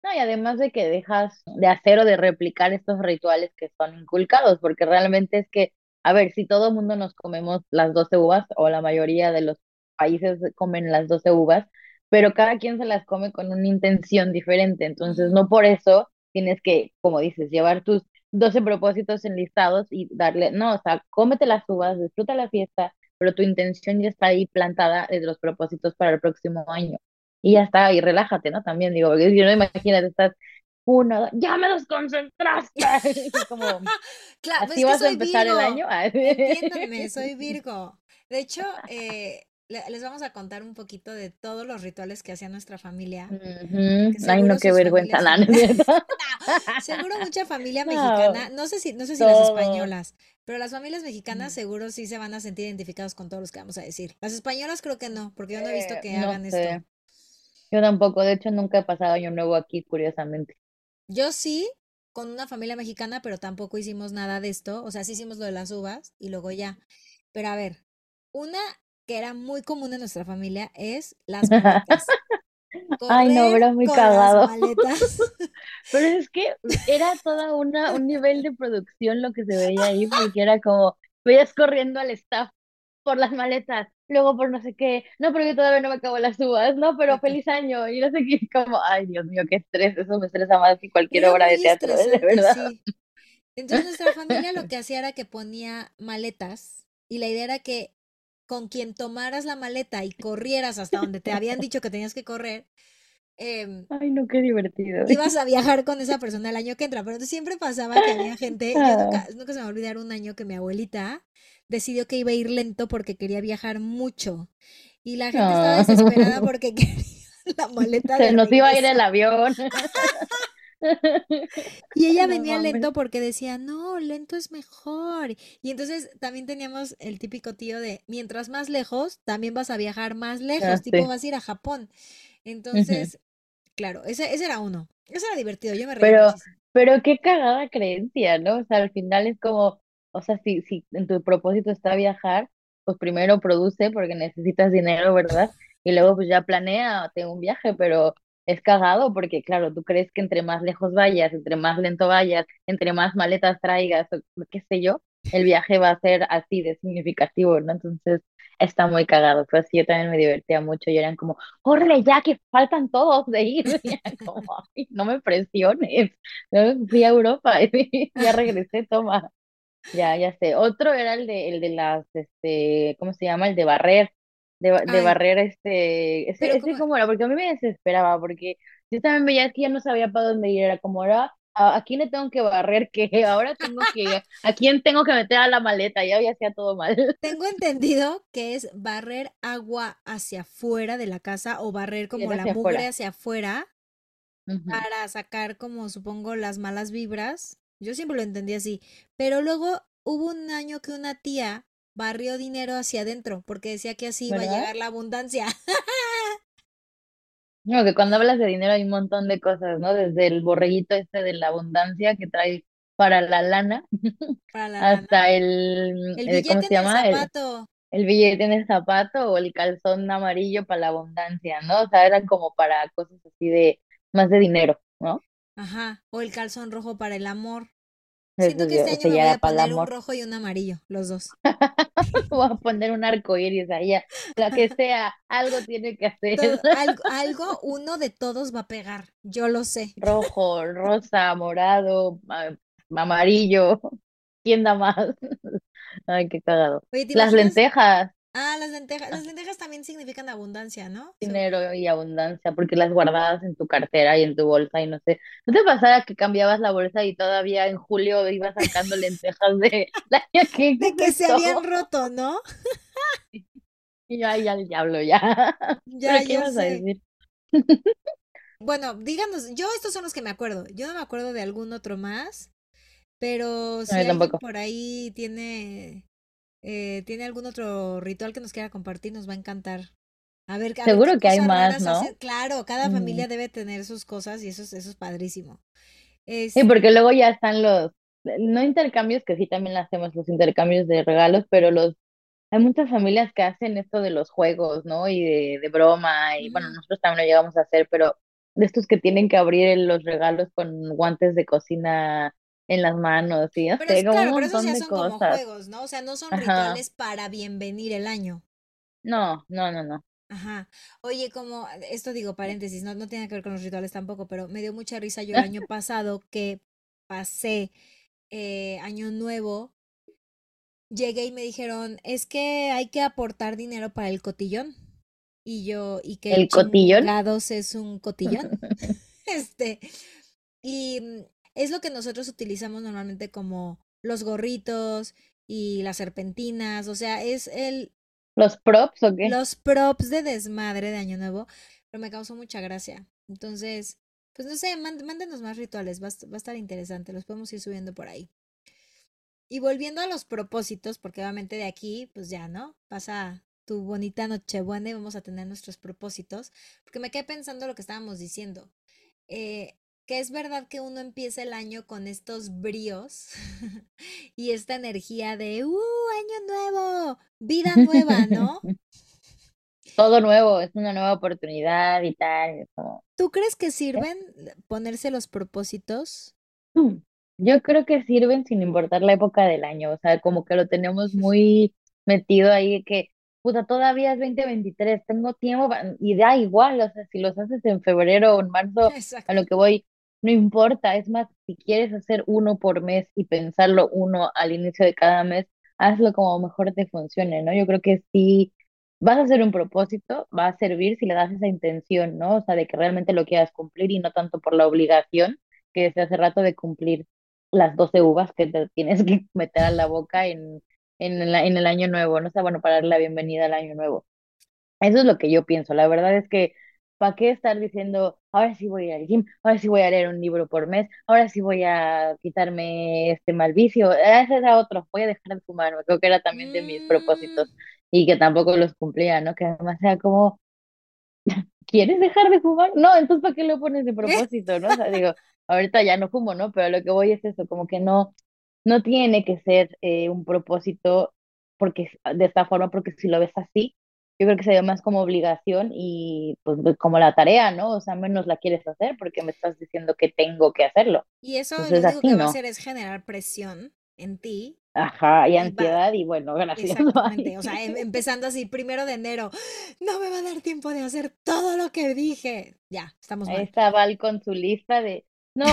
[SPEAKER 1] No, y además de que dejas de hacer o de replicar estos rituales que son inculcados, porque realmente es que, a ver, si todo el mundo nos comemos las 12 uvas, o la mayoría de los países comen las 12 uvas, pero cada quien se las come con una intención diferente, entonces no por eso tienes que, como dices, llevar tus 12 propósitos enlistados y darle, no, o sea, cómete las uvas, disfruta la fiesta, pero tu intención ya está ahí plantada de los propósitos para el próximo año. Y ya está, y relájate, ¿no? También digo, porque si no, imagínate, estás uno, ya me desconcentraste. Como,
[SPEAKER 3] Claro, pues
[SPEAKER 1] así
[SPEAKER 3] es que
[SPEAKER 1] vas a empezar el año.
[SPEAKER 3] Entiéndanme, soy Virgo. De hecho, eh, le- les vamos a contar un poquito de todos los rituales que hacía nuestra familia.
[SPEAKER 1] Ay, no, qué vergüenza,
[SPEAKER 3] familias
[SPEAKER 1] no,
[SPEAKER 3] seguro mucha familia mexicana, no sé si, no sé si las españolas, pero las familias mexicanas seguro sí se van a sentir identificados con todos los que vamos a decir. Las españolas creo que no, porque yo no he visto
[SPEAKER 1] Eh,
[SPEAKER 3] que hagan esto.
[SPEAKER 1] Yo tampoco, de hecho, nunca he pasado año nuevo aquí, curiosamente.
[SPEAKER 3] Yo sí, con una familia mexicana, pero tampoco hicimos nada de esto. O sea, sí hicimos lo de las uvas y luego ya. Pero a ver, una que era muy común en nuestra familia es las maletas.
[SPEAKER 1] Ay, no, pero muy cagado. Pero es que era toda una, un nivel de producción lo que se veía ahí, porque era como, veías corriendo al staff por las maletas, luego por no sé qué, no, pero yo todavía no me acabo las uvas, no, pero feliz año, y no sé qué, como, ay, Dios mío, qué estrés, eso me estresa más que cualquier obra de teatro, ¿eh? de verdad.
[SPEAKER 3] sí. Entonces nuestra familia lo que hacía era que ponía maletas y la idea era que con quien tomaras la maleta y corrieras hasta donde te habían dicho que tenías que correr, em,
[SPEAKER 1] Ay, no, qué divertido.
[SPEAKER 3] ibas a viajar con esa persona el año que entra, pero siempre pasaba que había gente, yo nunca,
[SPEAKER 1] Ah,
[SPEAKER 3] nunca se me va a olvidar un año que mi abuelita decidió que iba a ir lento porque quería viajar mucho y la gente estaba desesperada
[SPEAKER 1] no.
[SPEAKER 3] porque quería la maleta
[SPEAKER 1] Se
[SPEAKER 3] de
[SPEAKER 1] nos iba a ir el avión.
[SPEAKER 3] Y ella venía lento porque decía, no, lento es mejor. Y entonces también teníamos el típico tío de, mientras más lejos, también vas a viajar más
[SPEAKER 1] Ah,
[SPEAKER 3] lejos, tipo
[SPEAKER 1] sí.
[SPEAKER 3] vas a ir a Japón. Entonces, claro, ese, ese era uno. Ese era divertido, yo me reía
[SPEAKER 1] Pero,
[SPEAKER 3] muchísimo.
[SPEAKER 1] pero qué cagada creencia, ¿no? O sea, al final es como, o sea, si, si en tu propósito está viajar, pues primero produce porque necesitas dinero, ¿verdad? Y luego pues ya planea, tengo un viaje, pero es cagado porque, claro, tú crees que entre más lejos vayas, entre más lento vayas, entre más maletas traigas, o qué sé yo, el viaje va a ser así de significativo, ¿no? Entonces está muy cagado. Pues yo también me divertía mucho y eran como, ¡córrele ya que faltan todos de ir! Como, "Ay, no me presiones. Fui a Europa y ya regresé, toma. Ya, ya sé. Otro era el de, el de las, este, ¿cómo se llama? El de barrer, de, de barrer este, ese, ese
[SPEAKER 3] como,
[SPEAKER 1] era, porque a mí me desesperaba, porque yo también veía que ya no sabía para dónde ir, era como ahora, ¿a, a quién le tengo que barrer? que Ahora tengo que, ¿a quién tengo que meter a la maleta? Ya, hacía todo mal.
[SPEAKER 3] tengo entendido que es barrer agua hacia afuera de la casa o barrer como la
[SPEAKER 1] hacia
[SPEAKER 3] mugre
[SPEAKER 1] afuera.
[SPEAKER 3] hacia afuera para sacar como supongo las malas vibras. Yo siempre lo entendí así. Pero luego hubo un año que una tía barrió dinero hacia adentro porque decía que así iba a llegar la abundancia.
[SPEAKER 1] No, que cuando hablas de dinero hay un montón de cosas, ¿no? Desde el borreguito este de la abundancia que trae para la lana,
[SPEAKER 3] Para la lana.
[SPEAKER 1] hasta el,
[SPEAKER 3] El
[SPEAKER 1] el- ¿cómo se
[SPEAKER 3] en
[SPEAKER 1] llama? El,
[SPEAKER 3] zapato.
[SPEAKER 1] el billete en el zapato o el calzón amarillo para la abundancia, ¿no? O sea, eran como para cosas así de, más de dinero, ¿no?
[SPEAKER 3] Ajá. O el calzón rojo para el amor. Siento que este año me voy a poner un rojo y un amarillo, los dos.
[SPEAKER 1] Voy a poner un arco iris ya, la que sea, algo tiene que hacer.
[SPEAKER 3] Todo- algo, algo, uno de todos va a pegar. Yo lo sé.
[SPEAKER 1] Rojo, rosa, morado, ma- amarillo. ¿Quién da más? Ay, qué cagado.
[SPEAKER 3] Oye, ¿te
[SPEAKER 1] Las lentejas,
[SPEAKER 3] Ah, las lentejas. Las lentejas también significan abundancia, ¿no?
[SPEAKER 1] Dinero y abundancia, porque las guardabas en tu cartera y en tu bolsa y no sé. ¿No te pasaba que cambiabas la bolsa y todavía en julio ibas sacando lentejas de la ¿qué
[SPEAKER 3] De que se habían roto, ¿no?
[SPEAKER 1] Y yo, ay, al diablo ya.
[SPEAKER 3] Ya,
[SPEAKER 1] ¿Pero qué
[SPEAKER 3] ya
[SPEAKER 1] ibas a decir?
[SPEAKER 3] Bueno, díganos, yo estos son los que me acuerdo. Yo no me acuerdo de algún otro más, pero si
[SPEAKER 1] No,
[SPEAKER 3] alguien por ahí tiene, eh, tiene algún otro ritual que nos quiera compartir, nos va a encantar. A ver, a ver
[SPEAKER 1] Seguro que hay más, ¿no?
[SPEAKER 3] Claro, cada
[SPEAKER 1] Mm.
[SPEAKER 3] familia debe tener sus cosas y eso es, eso es padrísimo.
[SPEAKER 1] Sí,
[SPEAKER 3] Este,
[SPEAKER 1] porque luego ya están los, no intercambios, que sí también hacemos los intercambios de regalos, pero los, hay muchas familias que hacen esto de los juegos, ¿no? Y de, de broma, y bueno, nosotros también lo llegamos a hacer, pero de estos que tienen que abrir los regalos con guantes de cocina en las manos, y
[SPEAKER 3] Pero es
[SPEAKER 1] como un
[SPEAKER 3] claro, pero
[SPEAKER 1] montón
[SPEAKER 3] ya
[SPEAKER 1] de
[SPEAKER 3] son como
[SPEAKER 1] cosas.
[SPEAKER 3] juegos, ¿no? O sea, no son
[SPEAKER 1] Ajá.
[SPEAKER 3] rituales para bienvenir el año.
[SPEAKER 1] No, no, no, no.
[SPEAKER 3] Ajá. Oye, como esto digo paréntesis, no, no tiene que ver con los rituales tampoco, pero me dio mucha risa yo el año pasado que pasé eh, año nuevo, llegué y me dijeron, es que hay que aportar dinero para el cotillón. Y yo, ¿y qué
[SPEAKER 1] El cotillón.
[SPEAKER 3] es un cotillón? Este, y mm, es lo que nosotros utilizamos normalmente como los gorritos y las serpentinas, o sea, es el,
[SPEAKER 1] ¿Los props o qué?
[SPEAKER 3] los props de desmadre de Año Nuevo, pero me causó mucha gracia. Entonces, pues no sé, mánd- mándenos más rituales, va va a estar interesante, los podemos ir subiendo por ahí. Y volviendo a los propósitos, porque obviamente de aquí, pues ya, ¿no? Pasa tu bonita Nochebuena y vamos a tener nuestros propósitos, porque me quedé pensando lo que estábamos diciendo, eh, que es verdad que uno empieza el año con estos bríos y esta energía de, ¡uh, año nuevo! Vida nueva, ¿no?
[SPEAKER 1] Todo nuevo, es una nueva oportunidad y tal. como-
[SPEAKER 3] ¿Tú crees que sirven ponerse los propósitos?
[SPEAKER 1] Mm, Yo creo que sirven sin importar la época del año, o sea, como que lo tenemos muy metido ahí que, puta, todavía es 2023, tengo tiempo y da igual, o sea, si los haces en febrero o en marzo, a lo que voy, no importa, es más, si quieres hacer uno por mes y pensarlo uno al inicio de cada mes, hazlo como mejor te funcione, ¿no? Yo creo que si vas a hacer un propósito, va a servir si le das esa intención, ¿no? O sea, de que realmente lo quieras cumplir y no tanto por la obligación que desde hace rato de cumplir las 12 uvas que te tienes que meter a la boca en, en, la- en el año nuevo, ¿no? O sea, bueno, para dar la bienvenida al año nuevo. Eso es lo que yo pienso. La verdad es que, ¿para qué estar diciendo, ahora sí voy a ir al gym, ahora sí voy a leer un libro por mes, ahora sí voy a quitarme este mal vicio? Ese era otro, voy a dejar de fumar. Creo que era también de mis
[SPEAKER 3] Mm,
[SPEAKER 1] propósitos y que tampoco los cumplía, ¿no? Que además era como, ¿quieres dejar de fumar? No, entonces ¿para qué lo pones de propósito, no? O sea, digo, ahorita ya no fumo, ¿no? Pero lo que voy es eso, como que no, no tiene que ser eh, un propósito porque de esta forma, porque si lo ves así, yo creo que sería más como obligación y pues como la tarea, ¿no? O sea, menos la quieres hacer porque me estás diciendo que tengo que hacerlo.
[SPEAKER 3] Y eso lo
[SPEAKER 1] Entonces
[SPEAKER 3] único
[SPEAKER 1] así
[SPEAKER 3] que va a hacer es generar presión en ti
[SPEAKER 1] Ajá, y
[SPEAKER 3] y va,
[SPEAKER 1] ansiedad y bueno, gracias,
[SPEAKER 3] exactamente, o sea, em- empezando así, primero de enero, no me va a dar tiempo de hacer todo lo que dije. Ya, estamos
[SPEAKER 1] Ahí
[SPEAKER 3] mal.
[SPEAKER 1] está Val con su lista de, no,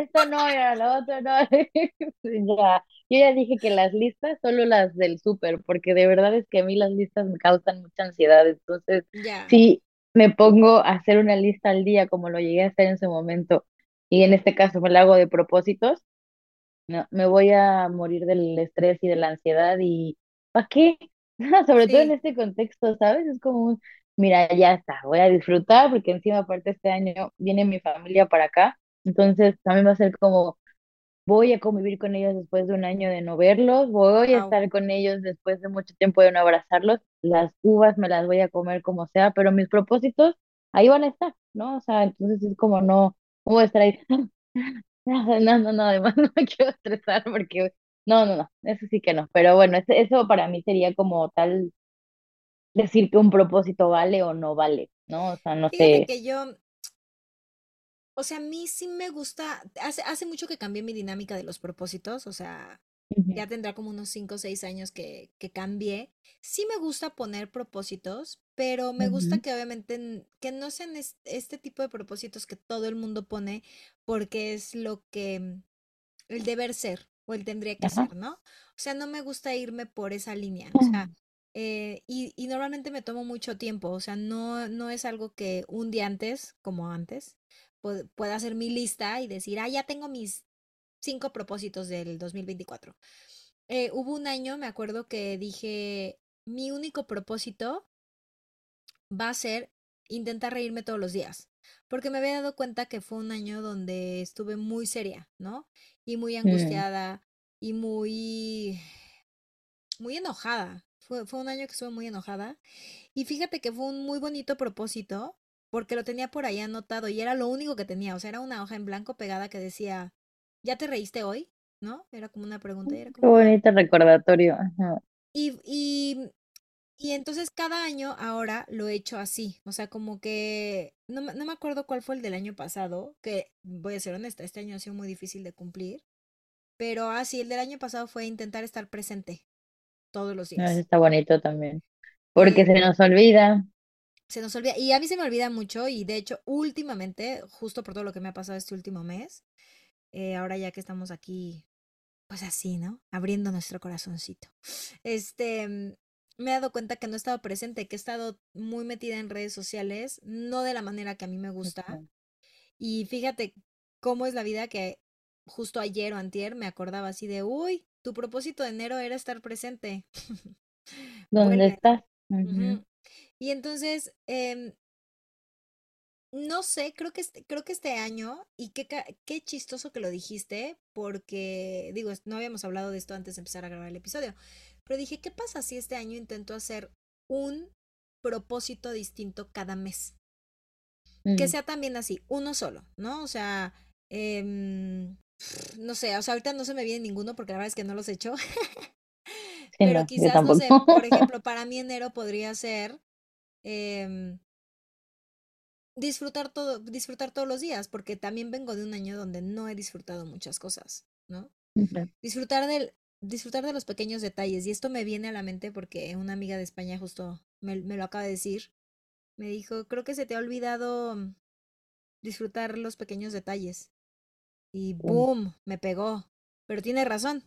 [SPEAKER 1] esto no, ahora lo otro no. Ya, yo ya dije que las listas, solo las del súper, porque de verdad es que a mí las listas me causan mucha ansiedad. Entonces,
[SPEAKER 3] Ya,
[SPEAKER 1] si me pongo a hacer una lista al día, como lo llegué a hacer en su momento, y en este caso me la hago de propósitos, no, me voy a morir del estrés y de la ansiedad y ¿para qué? Sobre todo en este contexto, ¿sabes? Es como un, mira, ya está, voy a disfrutar porque encima aparte este año viene mi familia para acá, entonces también va a ser como voy a convivir con ellos después de un año de no verlos, voy a
[SPEAKER 3] wow.
[SPEAKER 1] estar con ellos después de mucho tiempo de no abrazarlos, las uvas me las voy a comer como sea, pero mis propósitos ahí van a estar, ¿no? O sea, entonces es como no, no voy a estar ahí. No, no, no, además no me quiero estresar porque, no, no, no, eso sí que no, pero bueno, eso para mí sería como tal decir que un propósito vale o no vale, ¿no? O sea, no
[SPEAKER 3] Fíjate
[SPEAKER 1] sé.
[SPEAKER 3] que yo, o sea, a mí sí me gusta, hace, hace mucho que cambié mi dinámica de los propósitos, o sea, ya tendrá como unos 5 o 6 años que, que cambié. Sí me gusta poner propósitos, pero me gusta que obviamente que no sean es- este tipo de propósitos que todo el mundo pone porque es lo que mm, el deber ser o el tendría que
[SPEAKER 1] Ajá.
[SPEAKER 3] ser, ¿no? O sea, no me gusta irme por esa línea, o sea, eh, y, y normalmente me tomo mucho tiempo, o sea, no, no es algo que un día antes, como antes, pueda hacer mi lista y decir, ah, ya tengo mis cinco propósitos del 2024. Eh, hubo un año, me acuerdo que dije, mi único propósito va a ser intentar reírme todos los días, porque me había dado cuenta que fue un año donde estuve muy seria, ¿no? Y muy
[SPEAKER 1] Mm,
[SPEAKER 3] angustiada y muy, muy enojada. Fue, fue un año que estuve muy enojada. Y fíjate que fue un muy bonito propósito, porque lo tenía por ahí anotado y era lo único que tenía, o sea, era una hoja en blanco pegada que decía, ¿ya te reíste hoy? ¿No? Era como una pregunta y era
[SPEAKER 1] Qué
[SPEAKER 3] como, ah.
[SPEAKER 1] bonito recordatorio. Ajá.
[SPEAKER 3] Y, y, y entonces cada año ahora lo he hecho así, o sea, como que no, me- no me acuerdo cuál fue el del año pasado, que voy a ser honesta, este año ha sido muy difícil de cumplir, pero así, el del año pasado fue intentar estar presente todos los
[SPEAKER 1] No, Eso
[SPEAKER 3] días.
[SPEAKER 1] está bonito también. Porque se nos olvida.
[SPEAKER 3] Se nos olvida, y a mí se me olvida mucho, y de hecho, últimamente, justo por todo lo que me ha pasado este último mes, eh, ahora ya que estamos aquí, pues así, ¿no? Abriendo nuestro corazoncito. Este, mm, me he dado cuenta que no he estado presente, que he estado muy metida en redes sociales, no de la manera que a mí me gusta. Y fíjate cómo es la vida que justo ayer o antier me acordaba así de, uy, tu propósito de enero era estar presente.
[SPEAKER 1] ¿Dónde
[SPEAKER 3] Vuelve,
[SPEAKER 1] estás? Ujú.
[SPEAKER 3] Y entonces, em, no sé, creo que este, creo que este año, y qué, qué chistoso que lo dijiste, porque, digo, no habíamos hablado de esto antes de empezar a grabar el episodio, pero dije, ¿qué pasa si este año intento hacer un propósito distinto cada mes? Que sea también así, uno solo, ¿no? O sea, em, no sé, o sea, ahorita no se me viene ninguno porque la verdad es que no los he hecho, pero
[SPEAKER 1] no,
[SPEAKER 3] quizás, no sé, por ejemplo, para mí enero podría ser... em, disfrutar todo, disfrutar todos los días, porque también vengo de un año donde no he disfrutado muchas cosas, ¿no? Disfrutar del, disfrutar de los pequeños detalles. Y esto me viene a la mente porque una amiga de España justo me, me lo acaba de decir. Me dijo, creo que se te ha olvidado mm, disfrutar los pequeños detalles. Y boom, me pegó. Pero tiene razón.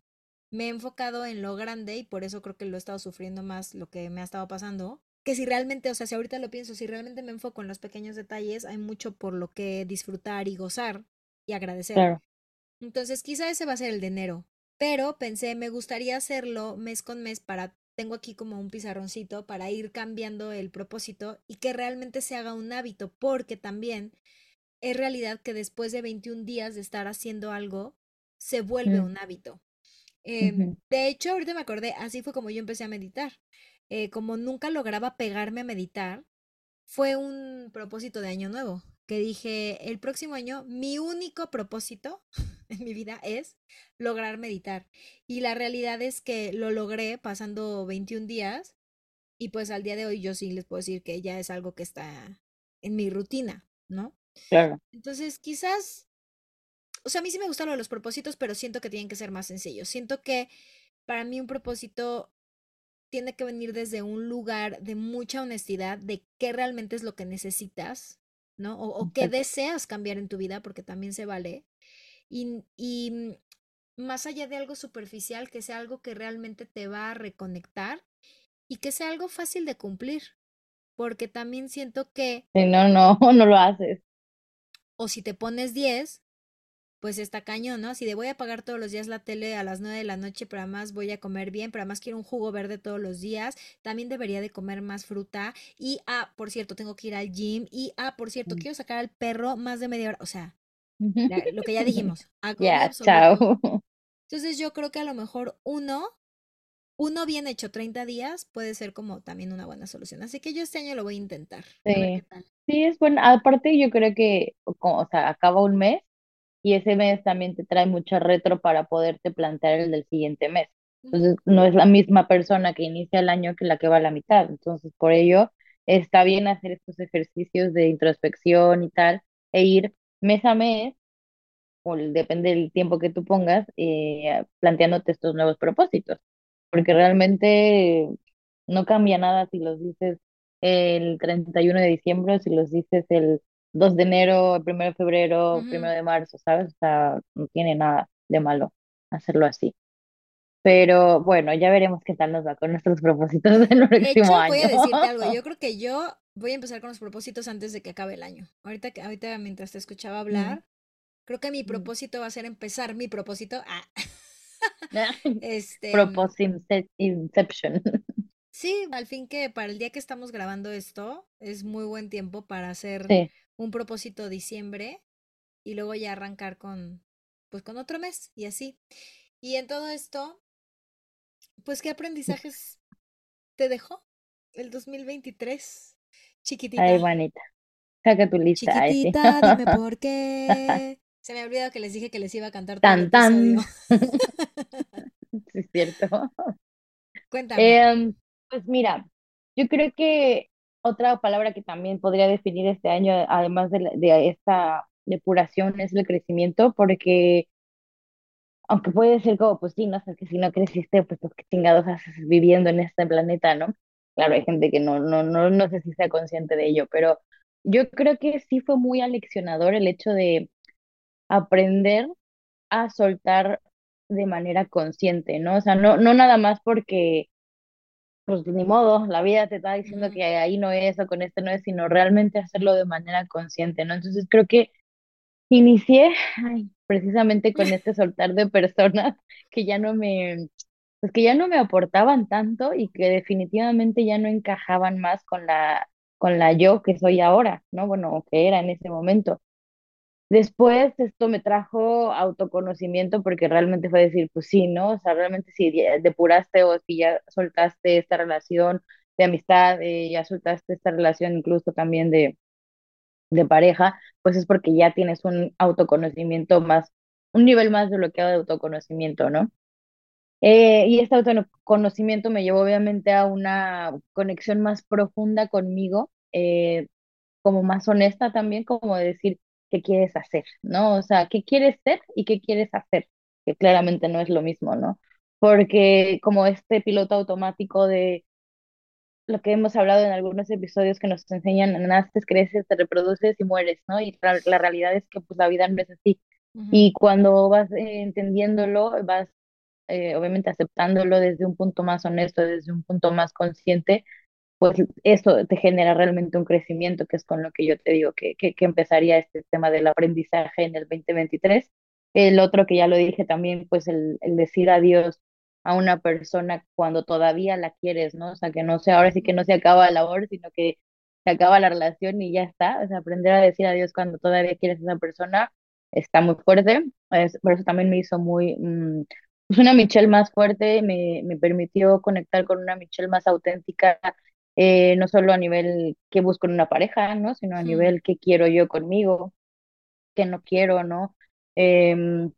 [SPEAKER 3] Me he enfocado en lo grande y por eso creo que lo he estado sufriendo más lo que me ha estado pasando. Que si realmente, o sea, si ahorita lo pienso, si realmente me enfoco en los pequeños detalles, hay mucho por lo que disfrutar y gozar y agradecer.
[SPEAKER 1] Claro.
[SPEAKER 3] Entonces, quizá ese va a ser el de enero. Pero pensé, me gustaría hacerlo mes con mes para, tengo aquí como un pizarroncito para ir cambiando el propósito y que realmente se haga un hábito, porque también es realidad que después de 21 días de estar haciendo algo, se vuelve
[SPEAKER 1] Mm,
[SPEAKER 3] un hábito. Em, de hecho, ahorita me acordé, así fue como yo empecé a meditar. Eh, como nunca lograba pegarme a meditar, fue un propósito de año nuevo, que dije, el próximo año, mi único propósito en mi vida es lograr meditar. Y la realidad es que lo logré pasando 21 días y pues al día de hoy yo sí les puedo decir que ya es algo que está en mi rutina, ¿no?
[SPEAKER 1] Claro.
[SPEAKER 3] Entonces, quizás, o sea, a mí sí me gustan los propósitos, pero siento que tienen que ser más sencillos. Siento que para mí un propósito tiene que venir desde un lugar de mucha honestidad de qué realmente es lo que necesitas, ¿no? O, qué deseas cambiar en tu vida, porque también se vale. Y, y mm, más allá de algo superficial, que sea algo que realmente te va a reconectar y que sea algo fácil de cumplir, porque también siento que...
[SPEAKER 1] Si no, no, no lo haces.
[SPEAKER 3] O si te pones 10, pues está cañón, ¿no? Si de voy a pagar todos los días la tele a las 9 de la noche, pero además voy a comer bien, pero además quiero un jugo verde todos los días, también debería de comer más fruta y, ah, por cierto, tengo que ir al gym y, ah, por cierto, mm. quiero sacar al perro más de media hora, o sea, lo que ya dijimos.
[SPEAKER 1] Ya, chao.
[SPEAKER 3] Entonces yo creo que a lo mejor uno, uno bien hecho 30 días puede ser como también una buena solución. Así que yo este año lo voy a intentar.
[SPEAKER 1] Sí, sí es bueno. Aparte yo creo que, o sea, acaba un mes y ese mes también te trae mucho retro para poderte plantear el del siguiente mes. Entonces, no es la misma persona que inicia el año que la que va a la mitad. Entonces, por ello, está bien hacer estos ejercicios de introspección y tal, e ir mes a mes, o depende del tiempo que tú pongas, eh, planteándote estos nuevos propósitos. Porque realmente no cambia nada si los dices el 31 de diciembre, si los dices el 2 de enero, 1 de febrero, 1 de marzo, ¿sabes? O sea, no tiene nada de malo hacerlo así. Pero bueno, ya veremos qué tal nos va con nuestros propósitos del próximo año.
[SPEAKER 3] Voy a decirte algo, yo creo que yo voy a empezar con los propósitos antes de que acabe el año. Ahorita, ahorita mientras te escuchaba hablar, creo que mi propósito va a ser empezar mi propósito. Ah.
[SPEAKER 1] este, propósito Inception.
[SPEAKER 3] Sí, al fin que para el día que estamos grabando esto es muy buen tiempo para hacer un propósito diciembre y luego ya arrancar con, pues con otro mes y así. Y en todo esto, pues, ¿qué aprendizajes te dejó el 2023? Chiquitita.
[SPEAKER 1] Ay, Juanita. Saca tu lista.
[SPEAKER 3] Chiquitita, dime por qué. Se me ha olvidado que les dije que les iba a cantar
[SPEAKER 1] todo tan, tan. sí, es cierto.
[SPEAKER 3] Cuéntame.
[SPEAKER 1] Em, pues mira, yo creo que otra palabra que también podría definir este año, además de, de esta depuración, es el crecimiento, porque aunque puede ser como, pues sí, no sé, que si no creciste, pues, pues qué chingados haces viviendo en este planeta, ¿no? Claro, hay gente que no, no, no, no sé si sea consciente de ello, pero yo creo que sí fue muy aleccionador el hecho de aprender a soltar de manera consciente, ¿no? O sea, no, no nada más porque pues ni modo, la vida te está diciendo que ahí no es o con este no es, sino realmente hacerlo de manera consciente, ¿no? Entonces creo que inicié precisamente con este soltar de personas que ya no me, pues que ya no me aportaban tanto y que definitivamente ya no encajaban más con la, con la yo que soy ahora, ¿no? Bueno, que era en ese momento. Después esto me trajo autoconocimiento porque realmente fue decir, pues sí, ¿no? O sea, realmente si depuraste o si ya soltaste esta relación de amistad, eh, ya soltaste esta relación incluso también de, de pareja, pues es porque ya tienes un autoconocimiento más, un nivel más bloqueado de autoconocimiento, ¿no? Eh, y este autoconocimiento me llevó obviamente a una conexión más profunda conmigo, eh, como más honesta también, como decir, qué quieres hacer, ¿no? O sea, qué quieres ser y qué quieres hacer, que claramente no es lo mismo, ¿no? Porque como este piloto automático de lo que hemos hablado en algunos episodios que nos enseñan, naces, creces, te reproduces y mueres, ¿no? Y la, realidad es que pues la vida no es así. Y cuando vas eh, entendiéndolo, vas eh, obviamente aceptándolo desde un punto más honesto, desde un punto más consciente, pues eso te genera realmente un crecimiento, que es con lo que yo te digo que, que, empezaría este tema del aprendizaje en el 2023. El otro que ya lo dije también, pues el, decir adiós a una persona cuando todavía la quieres, ¿no? O sea, que no sea, ahora sí que no se acaba la labor, sino que se acaba la relación y ya está. O sea, aprender a decir adiós cuando todavía quieres a esa persona está muy fuerte. por eso también me hizo muy, mm, pues una Michelle más fuerte, me, me permitió conectar con una Michelle más auténtica eh, no solo a nivel que busco en una pareja, ¿no? Sino a nivel que quiero yo conmigo, que no quiero, ¿no? Em,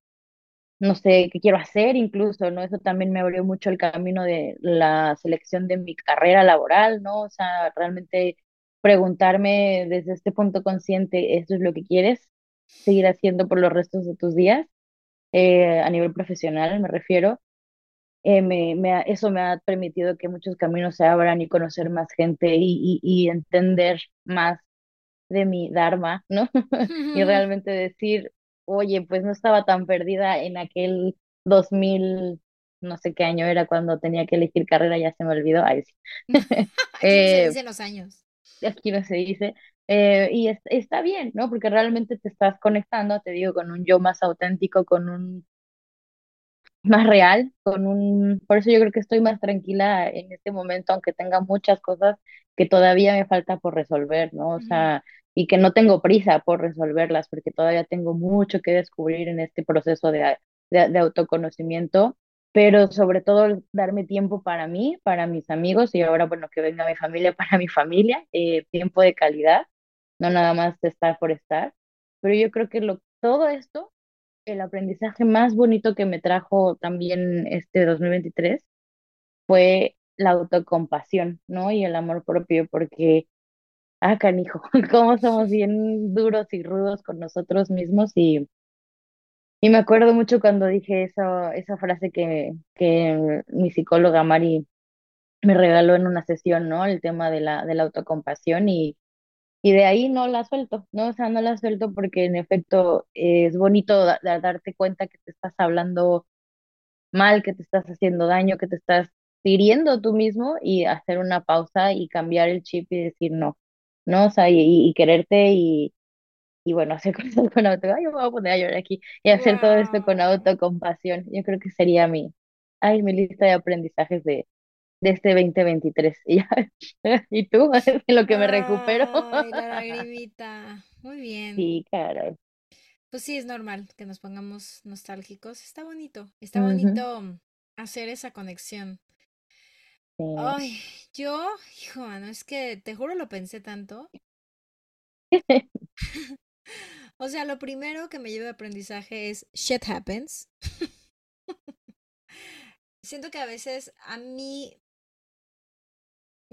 [SPEAKER 1] no sé qué quiero hacer incluso, ¿no? Eso también me abrió mucho el camino de la selección de mi carrera laboral, ¿no? O sea, realmente preguntarme desde este punto consciente, ¿esto es lo que quieres seguir haciendo por los restos de tus días? Eh, a nivel profesional me refiero. Eh, me, me eso me ha permitido que muchos caminos se abran y conocer más gente y, y, y entender más de mi Dharma, ¿no? y realmente decir, oye, pues no estaba tan perdida en aquel 2000, no sé qué año era cuando tenía que elegir carrera, ya se me olvidó. Ahí sí.
[SPEAKER 3] aquí no se dicen los años.
[SPEAKER 1] Aquí no se dice. Eh, y es, está bien, ¿no? Porque realmente te estás conectando, te digo, con un yo más auténtico, con un más real, con un, por eso yo creo que estoy más tranquila en este momento, aunque tenga muchas cosas que todavía me falta por resolver, ¿no? O sea, y que no tengo prisa por resolverlas, porque todavía tengo mucho que descubrir en este proceso de, de, autoconocimiento, pero sobre todo darme tiempo para mí, para mis amigos, y ahora, bueno, que venga mi familia, para mi familia, eh, tiempo de calidad, no nada más de estar por estar, pero yo creo que lo, todo esto el aprendizaje más bonito que me trajo también este 2023 fue la autocompasión, ¿no? Y el amor propio, porque, ah, canijo, cómo somos bien duros y rudos con nosotros mismos y, y me acuerdo mucho cuando dije esa, esa frase que, que mi psicóloga Mari me regaló en una sesión, ¿no? El tema de la, de la autocompasión y, y de ahí no la suelto, ¿no? O sea, no la suelto porque en efecto es bonito darte cuenta que te estás hablando mal, que te estás haciendo daño, que te estás hiriendo tú mismo y hacer una pausa y cambiar el chip y decir no, ¿no? O sea, y, quererte y, y bueno, hacer cosas con auto, ay, yo me voy a poner a llorar aquí y hacer todo esto con autocompasión. Yo creo que sería mi, ay, mi lista de aprendizajes de, de este 2023. ¿Y tú? En lo que me recupero.
[SPEAKER 3] Ay, la lagrimita. Muy bien.
[SPEAKER 1] Sí, claro.
[SPEAKER 3] Pues sí, es normal que nos pongamos nostálgicos. Está bonito, está bonito hacer esa conexión. Ay, yo, hijo, no es que te juro lo pensé tanto. o sea, lo primero que me lleva de aprendizaje es shit happens. Siento que a veces a mí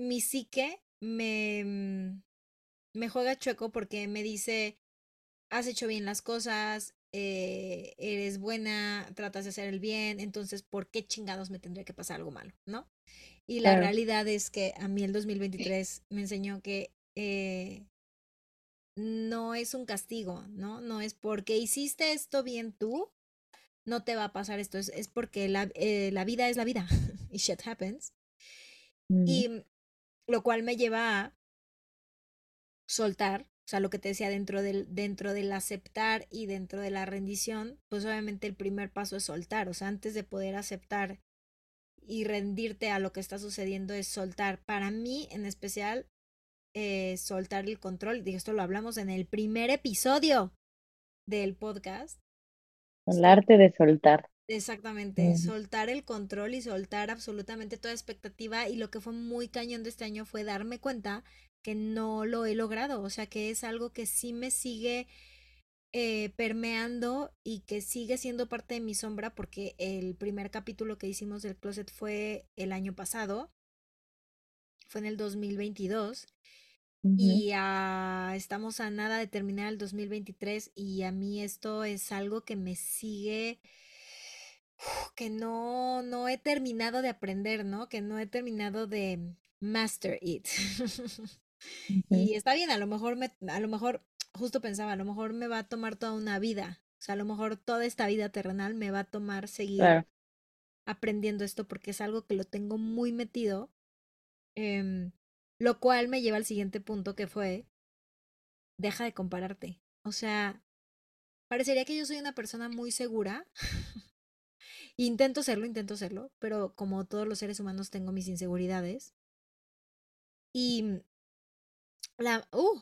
[SPEAKER 3] mi psique me, mm, me juega chueco porque me dice, has hecho bien las cosas, eh, eres buena, tratas de hacer el bien, entonces, ¿por qué chingados me tendría que pasar algo malo? ¿No? Y la realidad es que a mí el 2023 me enseñó que eh, no es un castigo, ¿no? No es porque hiciste esto bien tú, no te va a pasar esto, es, es porque la, eh, la vida es la vida y shit happens. Y lo cual me lleva a soltar, o sea, lo que te decía dentro del, dentro del aceptar y dentro de la rendición, pues obviamente el primer paso es soltar, o sea, antes de poder aceptar y rendirte a lo que está sucediendo es soltar. Para mí, en especial, eh, soltar el control. Digo, esto lo hablamos en el primer episodio del podcast.
[SPEAKER 1] El arte de soltar.
[SPEAKER 3] Exactamente, soltar el control y soltar absolutamente toda expectativa y lo que fue muy cañón de este año fue darme cuenta que no lo he logrado, o sea que es algo que sí me sigue eh, permeando y que sigue siendo parte de mi sombra porque el primer capítulo que hicimos del closet fue el año pasado, fue en el 2022 y estamos a nada de terminar el 2023 y a mí esto es algo que me sigue que no, no he terminado de aprender, ¿no? Que no he terminado de master it. Y está bien, a lo mejor me, a lo mejor, justo pensaba, a lo mejor me va a tomar toda una vida. O sea, a lo mejor toda esta vida terrenal me va a tomar seguir aprendiendo esto porque es algo que lo tengo muy metido. Em, lo cual me lleva al siguiente punto que fue, deja de compararte. O sea, parecería que yo soy una persona muy segura Intento serlo, intento serlo, pero como todos los seres humanos tengo mis inseguridades. Y la, uh,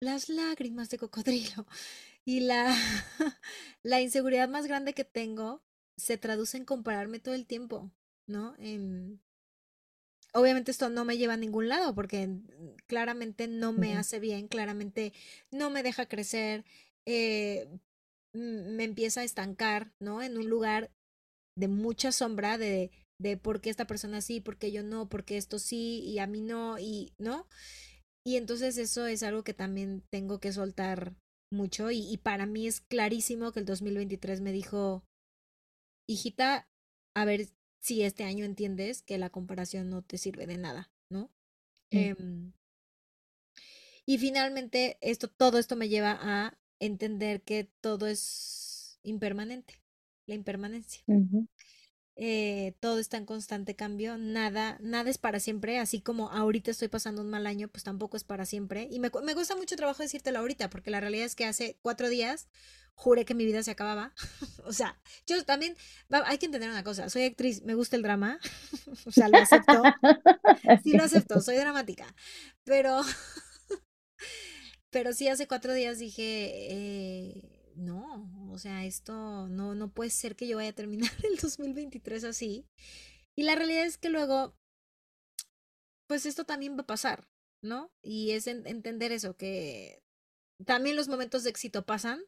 [SPEAKER 3] las lágrimas de cocodrilo y la, la inseguridad más grande que tengo se traduce en compararme todo el tiempo, ¿no? obviamente esto no me lleva a ningún lado porque claramente no me hace bien, claramente no me deja crecer, eh, me empieza a estancar, ¿no? En un lugar de mucha sombra, de, de por qué esta persona sí, por qué yo no, por qué esto sí y a mí no, y, ¿no? Y entonces eso es algo que también tengo que soltar mucho y, y para mí es clarísimo que el 2023 me dijo, hijita, a ver si este año entiendes que la comparación no te sirve de nada, ¿no? Em, y finalmente, esto, todo esto me lleva a entender que todo es impermanente, la impermanencia. Eh, todo está en constante cambio, nada, nada es para siempre, así como ahorita estoy pasando un mal año, pues tampoco es para siempre. Y me, me cuesta mucho trabajo decírtelo ahorita, porque la realidad es que hace cuatro días juré que mi vida se acababa. o sea, yo también, hay que entender una cosa, soy actriz, me gusta el drama, o sea, lo acepto. Sí, lo acepto, soy dramática, pero, pero sí, hace cuatro días dije, eh, no, o sea, esto no, no puede ser que yo vaya a terminar el 2023 así. Y la realidad es que luego, pues esto también va a pasar, ¿no? Y es entender eso, que también los momentos de éxito pasan,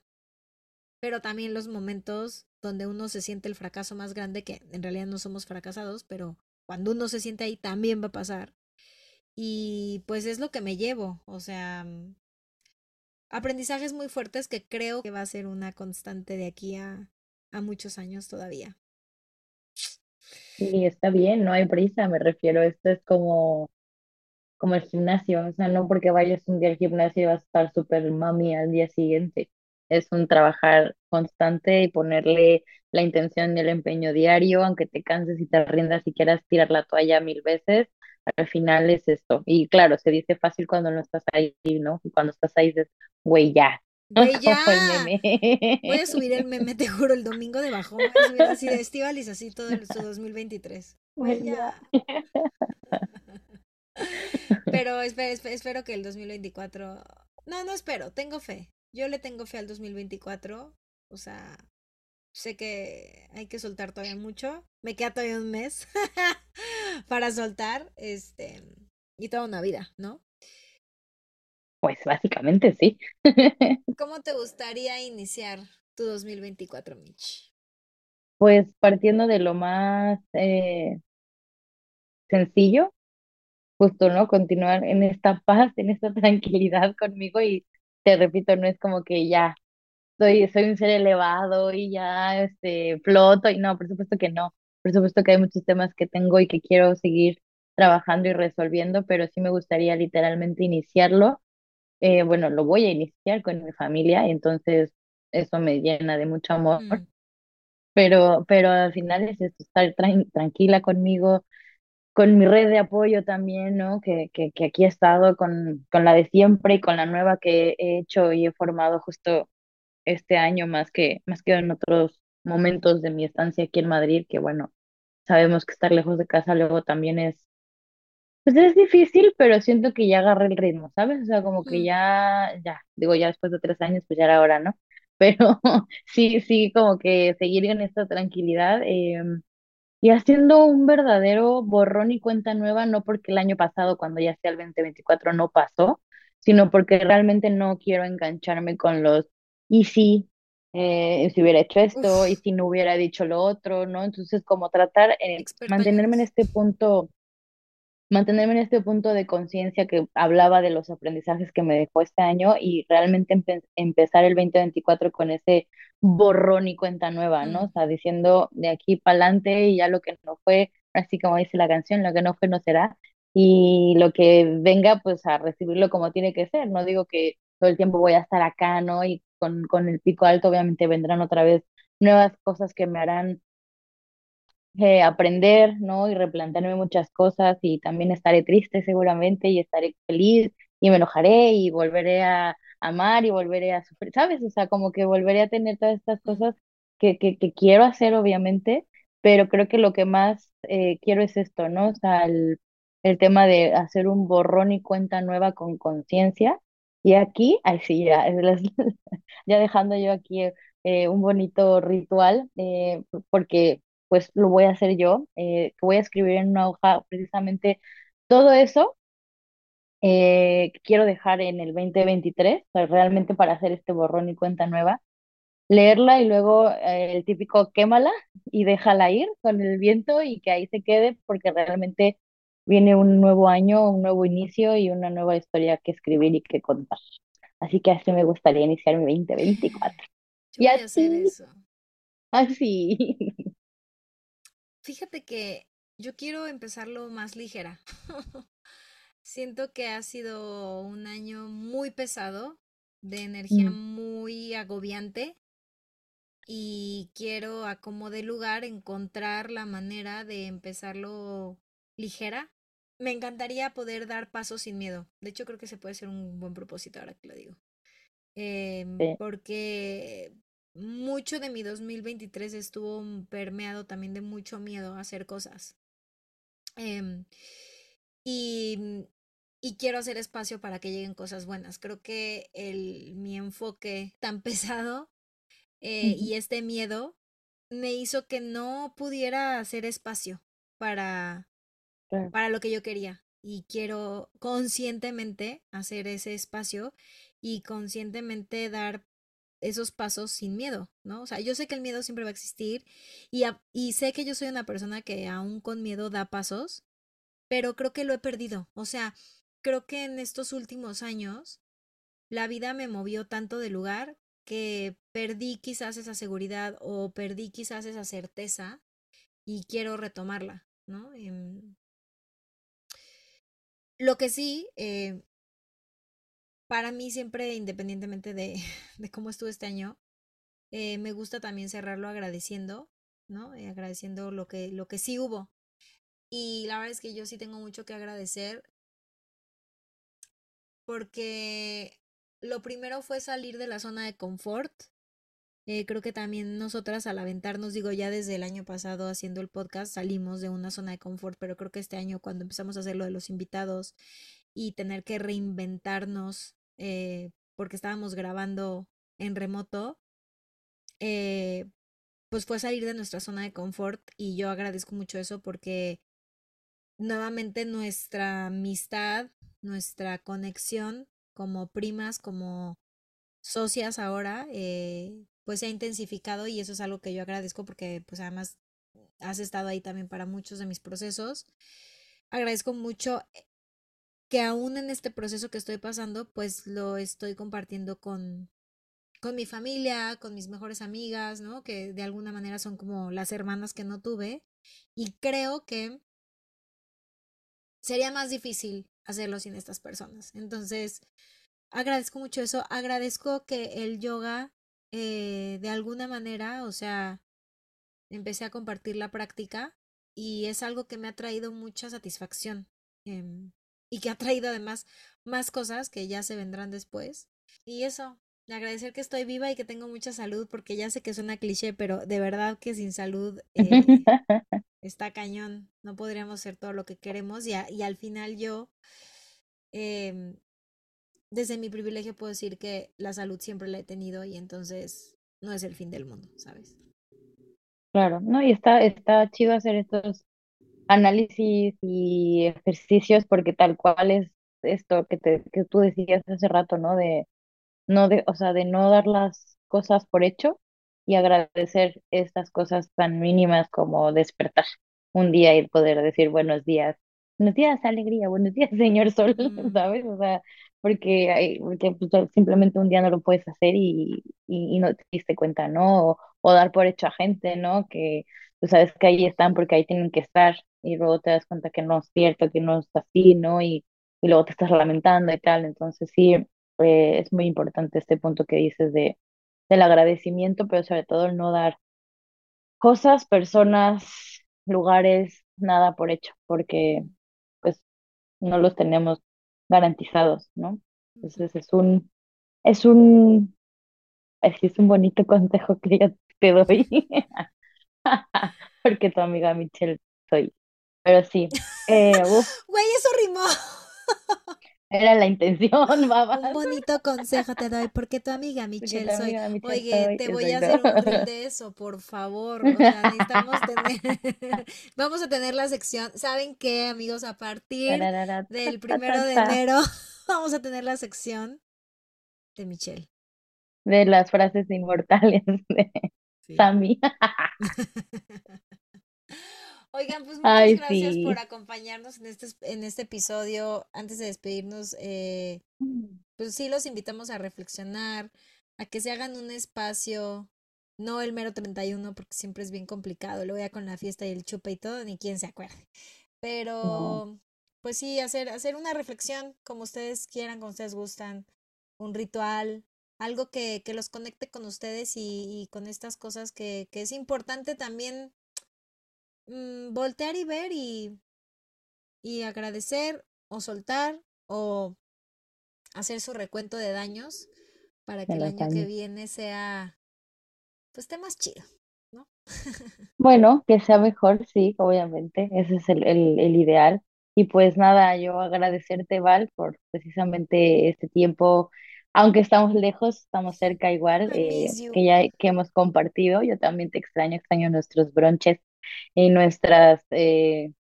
[SPEAKER 3] pero también los momentos donde uno se siente el fracaso más grande, que en realidad no somos fracasados, pero cuando uno se siente ahí también va a pasar. Y pues es lo que me llevo, o sea, aprendizajes muy fuertes que creo que va a ser una constante de aquí a, a muchos años todavía.
[SPEAKER 1] Sí, está bien, no hay prisa, me refiero, esto es como, como el gimnasio, o sea, no porque vayas un día al gimnasio vas a estar súper mami al día siguiente, es un trabajar constante y ponerle la intención y el empeño diario, aunque te canses y te rindas y quieras tirar la toalla mil veces, al final es esto. Y claro, se dice fácil cuando no estás ahí, ¿no? Y cuando estás ahí dices, güey, ya.
[SPEAKER 3] Güey, ya. Voy a subir el meme, te juro, el domingo de bajón. Voy a subir así de Estivalis, así todo el, su 2023. Güey, ya. Pero espero, espero que el 2024. No, no espero, tengo fe. Yo le tengo fe al 2024. O sea, sé que hay que soltar todavía mucho. Me queda todavía un mes para soltar. Este. Y toda una vida, ¿no?
[SPEAKER 1] Pues básicamente sí.
[SPEAKER 3] ¿Cómo te gustaría iniciar tu 2024, Mitch?
[SPEAKER 1] Pues partiendo de lo más eh, sencillo, justo, ¿no? Continuar en esta paz, en esta tranquilidad conmigo y te repito, no es como que ya soy, soy un ser elevado y ya este, floto, y no, por supuesto que no. Por supuesto que hay muchos temas que tengo y que quiero seguir trabajando y resolviendo, pero sí me gustaría literalmente iniciarlo. Eh, bueno, lo voy a iniciar con mi familia, entonces eso me llena de mucho amor. Mm. Pero, pero al final es estar tranquila conmigo, con mi red de apoyo también, ¿no? Que, que, que aquí he estado con, con la de siempre y con la nueva que he hecho y he formado justo este año más que, más que en otros momentos de mi estancia aquí en Madrid, que bueno, sabemos que estar lejos de casa luego también es, pues es difícil, pero siento que ya agarré el ritmo, ¿sabes? O sea, como que ya, ya, digo, ya después de tres años, pues ya era hora, ¿no? Pero sí, sí, como que seguir en esta tranquilidad. Eh, y haciendo un verdadero borrón y cuenta nueva, no porque el año pasado, cuando ya sea el 2024, no pasó, sino porque realmente no quiero engancharme con los, y si, eh, si hubiera hecho esto, y si no hubiera dicho lo otro, ¿no? Entonces, como tratar, eh, mantenerme en este punto mantenerme en este punto de conciencia que hablaba de los aprendizajes que me dejó este año y realmente empezar el 2024 con ese borrón y cuenta nueva, ¿no? O sea, diciendo de aquí para adelante y ya lo que no fue, así como dice la canción, lo que no fue no será y lo que venga pues a recibirlo como tiene que ser, no digo que todo el tiempo voy a estar acá, ¿no? Y con, con el pico alto obviamente vendrán otra vez nuevas cosas que me harán eh, aprender, ¿no? Y replantearme muchas cosas y también estaré triste seguramente y estaré feliz y me enojaré y volveré a amar y volveré a sufrir, ¿sabes? O sea, como que volveré a tener todas estas cosas que, que, quiero hacer, obviamente, pero creo que lo que más eh, quiero es esto, ¿no? O sea, el, el tema de hacer un borrón y cuenta nueva con conciencia. Y aquí, ahí sí, ya, ya dejando yo aquí eh, un bonito ritual, eh, porque pues lo voy a hacer yo, eh, voy a escribir en una hoja precisamente todo eso eh, que quiero dejar en el 2023, realmente para hacer este borrón y cuenta nueva. leerla y luego eh, el típico quémala y déjala ir con el viento y que ahí se quede porque realmente viene un nuevo año, un nuevo inicio y una nueva historia que escribir y que contar. Así que así me gustaría iniciar mi 2024.
[SPEAKER 3] Yo
[SPEAKER 1] Y
[SPEAKER 3] voy a hacer
[SPEAKER 1] así,
[SPEAKER 3] eso.
[SPEAKER 1] así.
[SPEAKER 3] Fíjate que yo quiero empezarlo más ligera. Siento que ha sido un año muy pesado, de energía
[SPEAKER 1] Mm,
[SPEAKER 3] muy agobiante y quiero a como de lugar encontrar la manera de empezarlo ligera. Me encantaría poder dar pasos sin miedo. De hecho, creo que se puede ser un buen propósito ahora que lo digo. Em,
[SPEAKER 1] sí,
[SPEAKER 3] porque mucho de mi 2023 estuvo permeado también de mucho miedo a hacer cosas. Em, y, y quiero hacer espacio para que lleguen cosas buenas. Creo que el, mi enfoque tan pesado eh, y este miedo me hizo que no pudiera hacer espacio para, para lo que yo quería. Y quiero conscientemente hacer ese espacio y conscientemente dar esos pasos sin miedo, ¿no? O sea, yo sé que el miedo siempre va a existir y, y sé que yo soy una persona que aún con miedo da pasos, pero creo que lo he perdido. O sea, creo que en estos últimos años la vida me movió tanto de lugar que perdí quizás esa seguridad o perdí quizás esa certeza y quiero retomarla, ¿no? Em, lo que sí, eh, para mí siempre, independientemente de, cómo estuvo este año, eh, me gusta también cerrarlo agradeciendo, ¿no? Eh, agradeciendo lo que, lo que sí hubo. Y la verdad es que yo sí tengo mucho que agradecer porque lo primero fue salir de la zona de confort. Eh, creo que también nosotras al aventarnos, digo, ya desde el año pasado haciendo el podcast salimos de una zona de confort, pero creo que este año cuando empezamos a hacer lo de los invitados y tener que reinventarnos, eh, porque estábamos grabando en remoto, eh, pues fue salir de nuestra zona de confort y yo agradezco mucho eso porque nuevamente nuestra amistad, nuestra conexión como primas, como socias ahora, eh, pues se ha intensificado y eso es algo que yo agradezco porque pues además has estado ahí también para muchos de mis procesos. Agradezco mucho que aún en este proceso que estoy pasando, pues lo estoy compartiendo con, con mi familia, con mis mejores amigas, ¿no? Que de alguna manera son como las hermanas que no tuve. Y creo que sería más difícil hacerlo sin estas personas. Entonces, agradezco mucho eso. Agradezco que el yoga, eh, de alguna manera, o sea, empecé a compartir la práctica y es algo que me ha traído mucha satisfacción em, y que ha traído además más cosas que ya se vendrán después. Y eso, agradecer que estoy viva y que tengo mucha salud porque ya sé que suena cliché, pero de verdad que sin salud eh, está cañón. No podríamos hacer todo lo que queremos y, a- y al final yo, em, desde mi privilegio puedo decir que la salud siempre la he tenido y entonces no es el fin del mundo, ¿sabes?
[SPEAKER 1] claro, ¿no? Y está, está chido hacer estos análisis y ejercicios porque tal cual es esto que te, que tú decías hace rato, ¿no? De no de, o sea, de no dar las cosas por hecho y agradecer estas cosas tan mínimas como despertar un día y poder decir buenos días, buenos días, alegría, buenos días, señor sol,
[SPEAKER 3] Mm,
[SPEAKER 1] ¿sabes? O sea, porque, hay, porque pues, simplemente un día no lo puedes hacer y, y, no te diste cuenta, ¿no? O, o dar por hecho a gente, ¿no? Que tú sabes que ahí están porque ahí tienen que estar y luego te das cuenta que no es cierto, que no es así, ¿no? Y, y luego te estás lamentando y tal, entonces sí eh, es muy importante este punto que dices de, del agradecimiento, pero sobre todo el no dar cosas, personas, lugares, nada por hecho, porque pues no los tenemos garantizados, ¿no? Entonces es un, es un, es, un bonito consejo que yo te doy, porque tu amiga Michelle soy. Pero sí, eh,
[SPEAKER 3] Güey, eso rimó.
[SPEAKER 1] era la intención, babas,
[SPEAKER 3] Un bonito consejo te doy, porque tu amiga Michelle
[SPEAKER 1] tu
[SPEAKER 3] soy.
[SPEAKER 1] amiga Michelle
[SPEAKER 3] Oye,
[SPEAKER 1] soy,
[SPEAKER 3] te voy a hacer un reel de eso, por favor. O sea, necesitamos tener, vamos a tener la sección. ¿Saben qué, amigos? A partir del primero de enero vamos a tener la sección de Michelle.
[SPEAKER 1] de las frases inmortales de Sammy.
[SPEAKER 3] Oigan, pues muchas gracias por acompañarnos en este, en este episodio. Antes de despedirnos, eh, mm. pues sí los invitamos a reflexionar, a que se hagan un espacio, no el mero 31, porque siempre es bien complicado, luego ya con la fiesta y el chupa y todo, ni quien se acuerde. Pero, pues sí, hacer, hacer una reflexión como ustedes quieran, como ustedes gustan, un ritual, algo que, que los conecte con ustedes y, y con estas cosas que, que es importante también Mm, voltear y ver y, y agradecer o soltar o hacer su recuento de daños para que el año que viene sea, pues esté más chido, ¿no?
[SPEAKER 1] Bueno, que sea mejor, sí, obviamente, ese es el, el, el ideal. Y pues nada, yo agradecerte, Val, por precisamente este tiempo, aunque estamos lejos, estamos cerca igual, eh, que ya que hemos compartido. Yo también te extraño, extraño nuestros bronches en nuestras eh,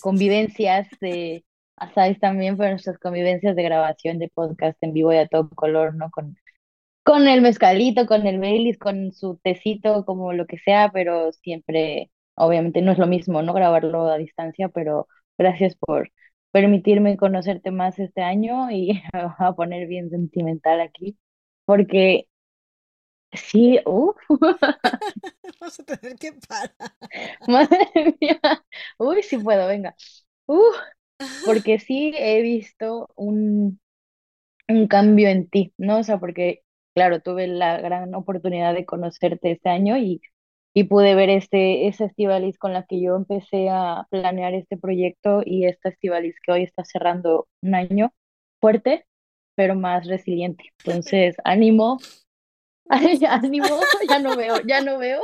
[SPEAKER 1] convivencias de asáis también, pero nuestras convivencias de grabación de podcast en vivo y a todo color, ¿no? Con, con el mezcalito, con el Baileys, con su tecito, como lo que sea, pero siempre, obviamente no es lo mismo, ¿no? Grabarlo a distancia, pero gracias por permitirme conocerte más este año y a poner bien sentimental aquí, porque Sí, uff.
[SPEAKER 3] Vamos a tener que parar.
[SPEAKER 1] Madre mía. Uy, sí puedo, venga. Uf, porque sí he visto un, un cambio en ti, ¿no? O sea, porque, claro, tuve la gran oportunidad de conocerte este año y, y pude ver este, esa Estivalis con la que yo empecé a planear este proyecto y esta Estivalis que hoy está cerrando un año fuerte, pero más resiliente. Entonces, ánimo, ánimo, ya no veo, ya no veo.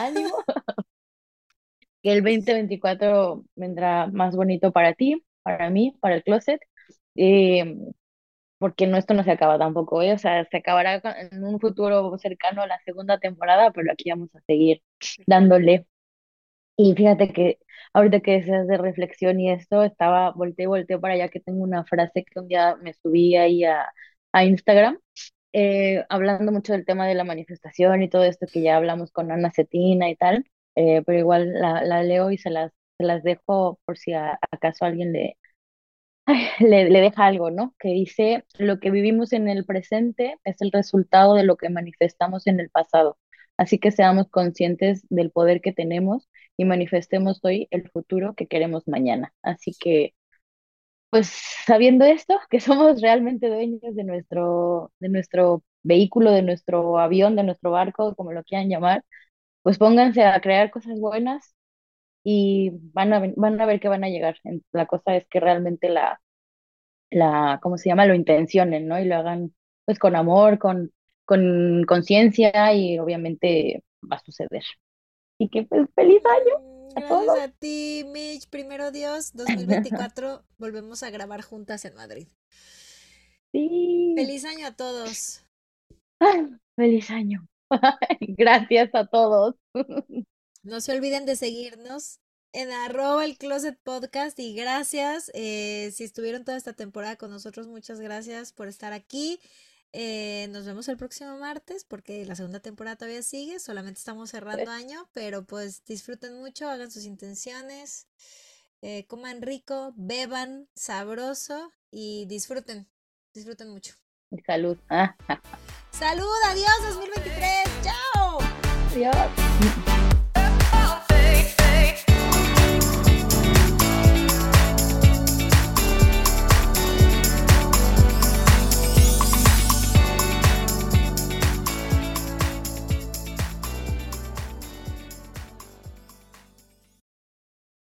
[SPEAKER 1] ánimo. Que el 2024 vendrá más bonito para ti, para mí, para el closet. Eh, porque no, esto no se acaba tampoco, ¿eh? o sea, se acabará en un futuro cercano a la segunda temporada, pero aquí vamos a seguir dándole. Y fíjate que ahorita que decías de reflexión y esto, estaba, volteé, volteé para allá que tengo una frase que un día me subí ahí a, a Instagram eh, hablando mucho del tema de la manifestación y todo esto que ya hablamos con Ana Cetina y tal, eh, pero igual la, la, leo y se las, se las dejo por si acaso alguien le, le, le, deja algo, ¿no? Que dice, lo que vivimos en el presente es el resultado de lo que manifestamos en el pasado. Así que seamos conscientes del poder que tenemos y manifestemos hoy el futuro que queremos mañana. Así que pues sabiendo esto, que somos realmente dueños de nuestro, de nuestro vehículo, de nuestro avión, de nuestro barco, como lo quieran llamar, pues pónganse a crear cosas buenas y van a, van a ver que van a llegar. La cosa es que realmente la, la, ¿cómo se llama? Lo intencionen, ¿no? Y lo hagan pues con amor, con con conciencia y obviamente va a suceder. Así que pues feliz año.
[SPEAKER 3] Gracias a ti, Mitch. Primero Dios, 2024 volvemos a grabar juntas en Madrid.
[SPEAKER 1] Sí.
[SPEAKER 3] Feliz año a todos.
[SPEAKER 1] feliz año. Gracias a todos.
[SPEAKER 3] No se olviden de seguirnos en arroba el closet podcast y gracias eh, si estuvieron toda esta temporada con nosotros. Muchas gracias por estar aquí. Eh, nos vemos el próximo martes porque la segunda temporada todavía sigue, solamente estamos cerrando año, pero pues disfruten mucho, hagan sus intenciones, eh, coman rico, beban sabroso y disfruten, disfruten mucho.
[SPEAKER 1] Salud.
[SPEAKER 3] Salud, adiós 2023, chao.
[SPEAKER 1] Adiós.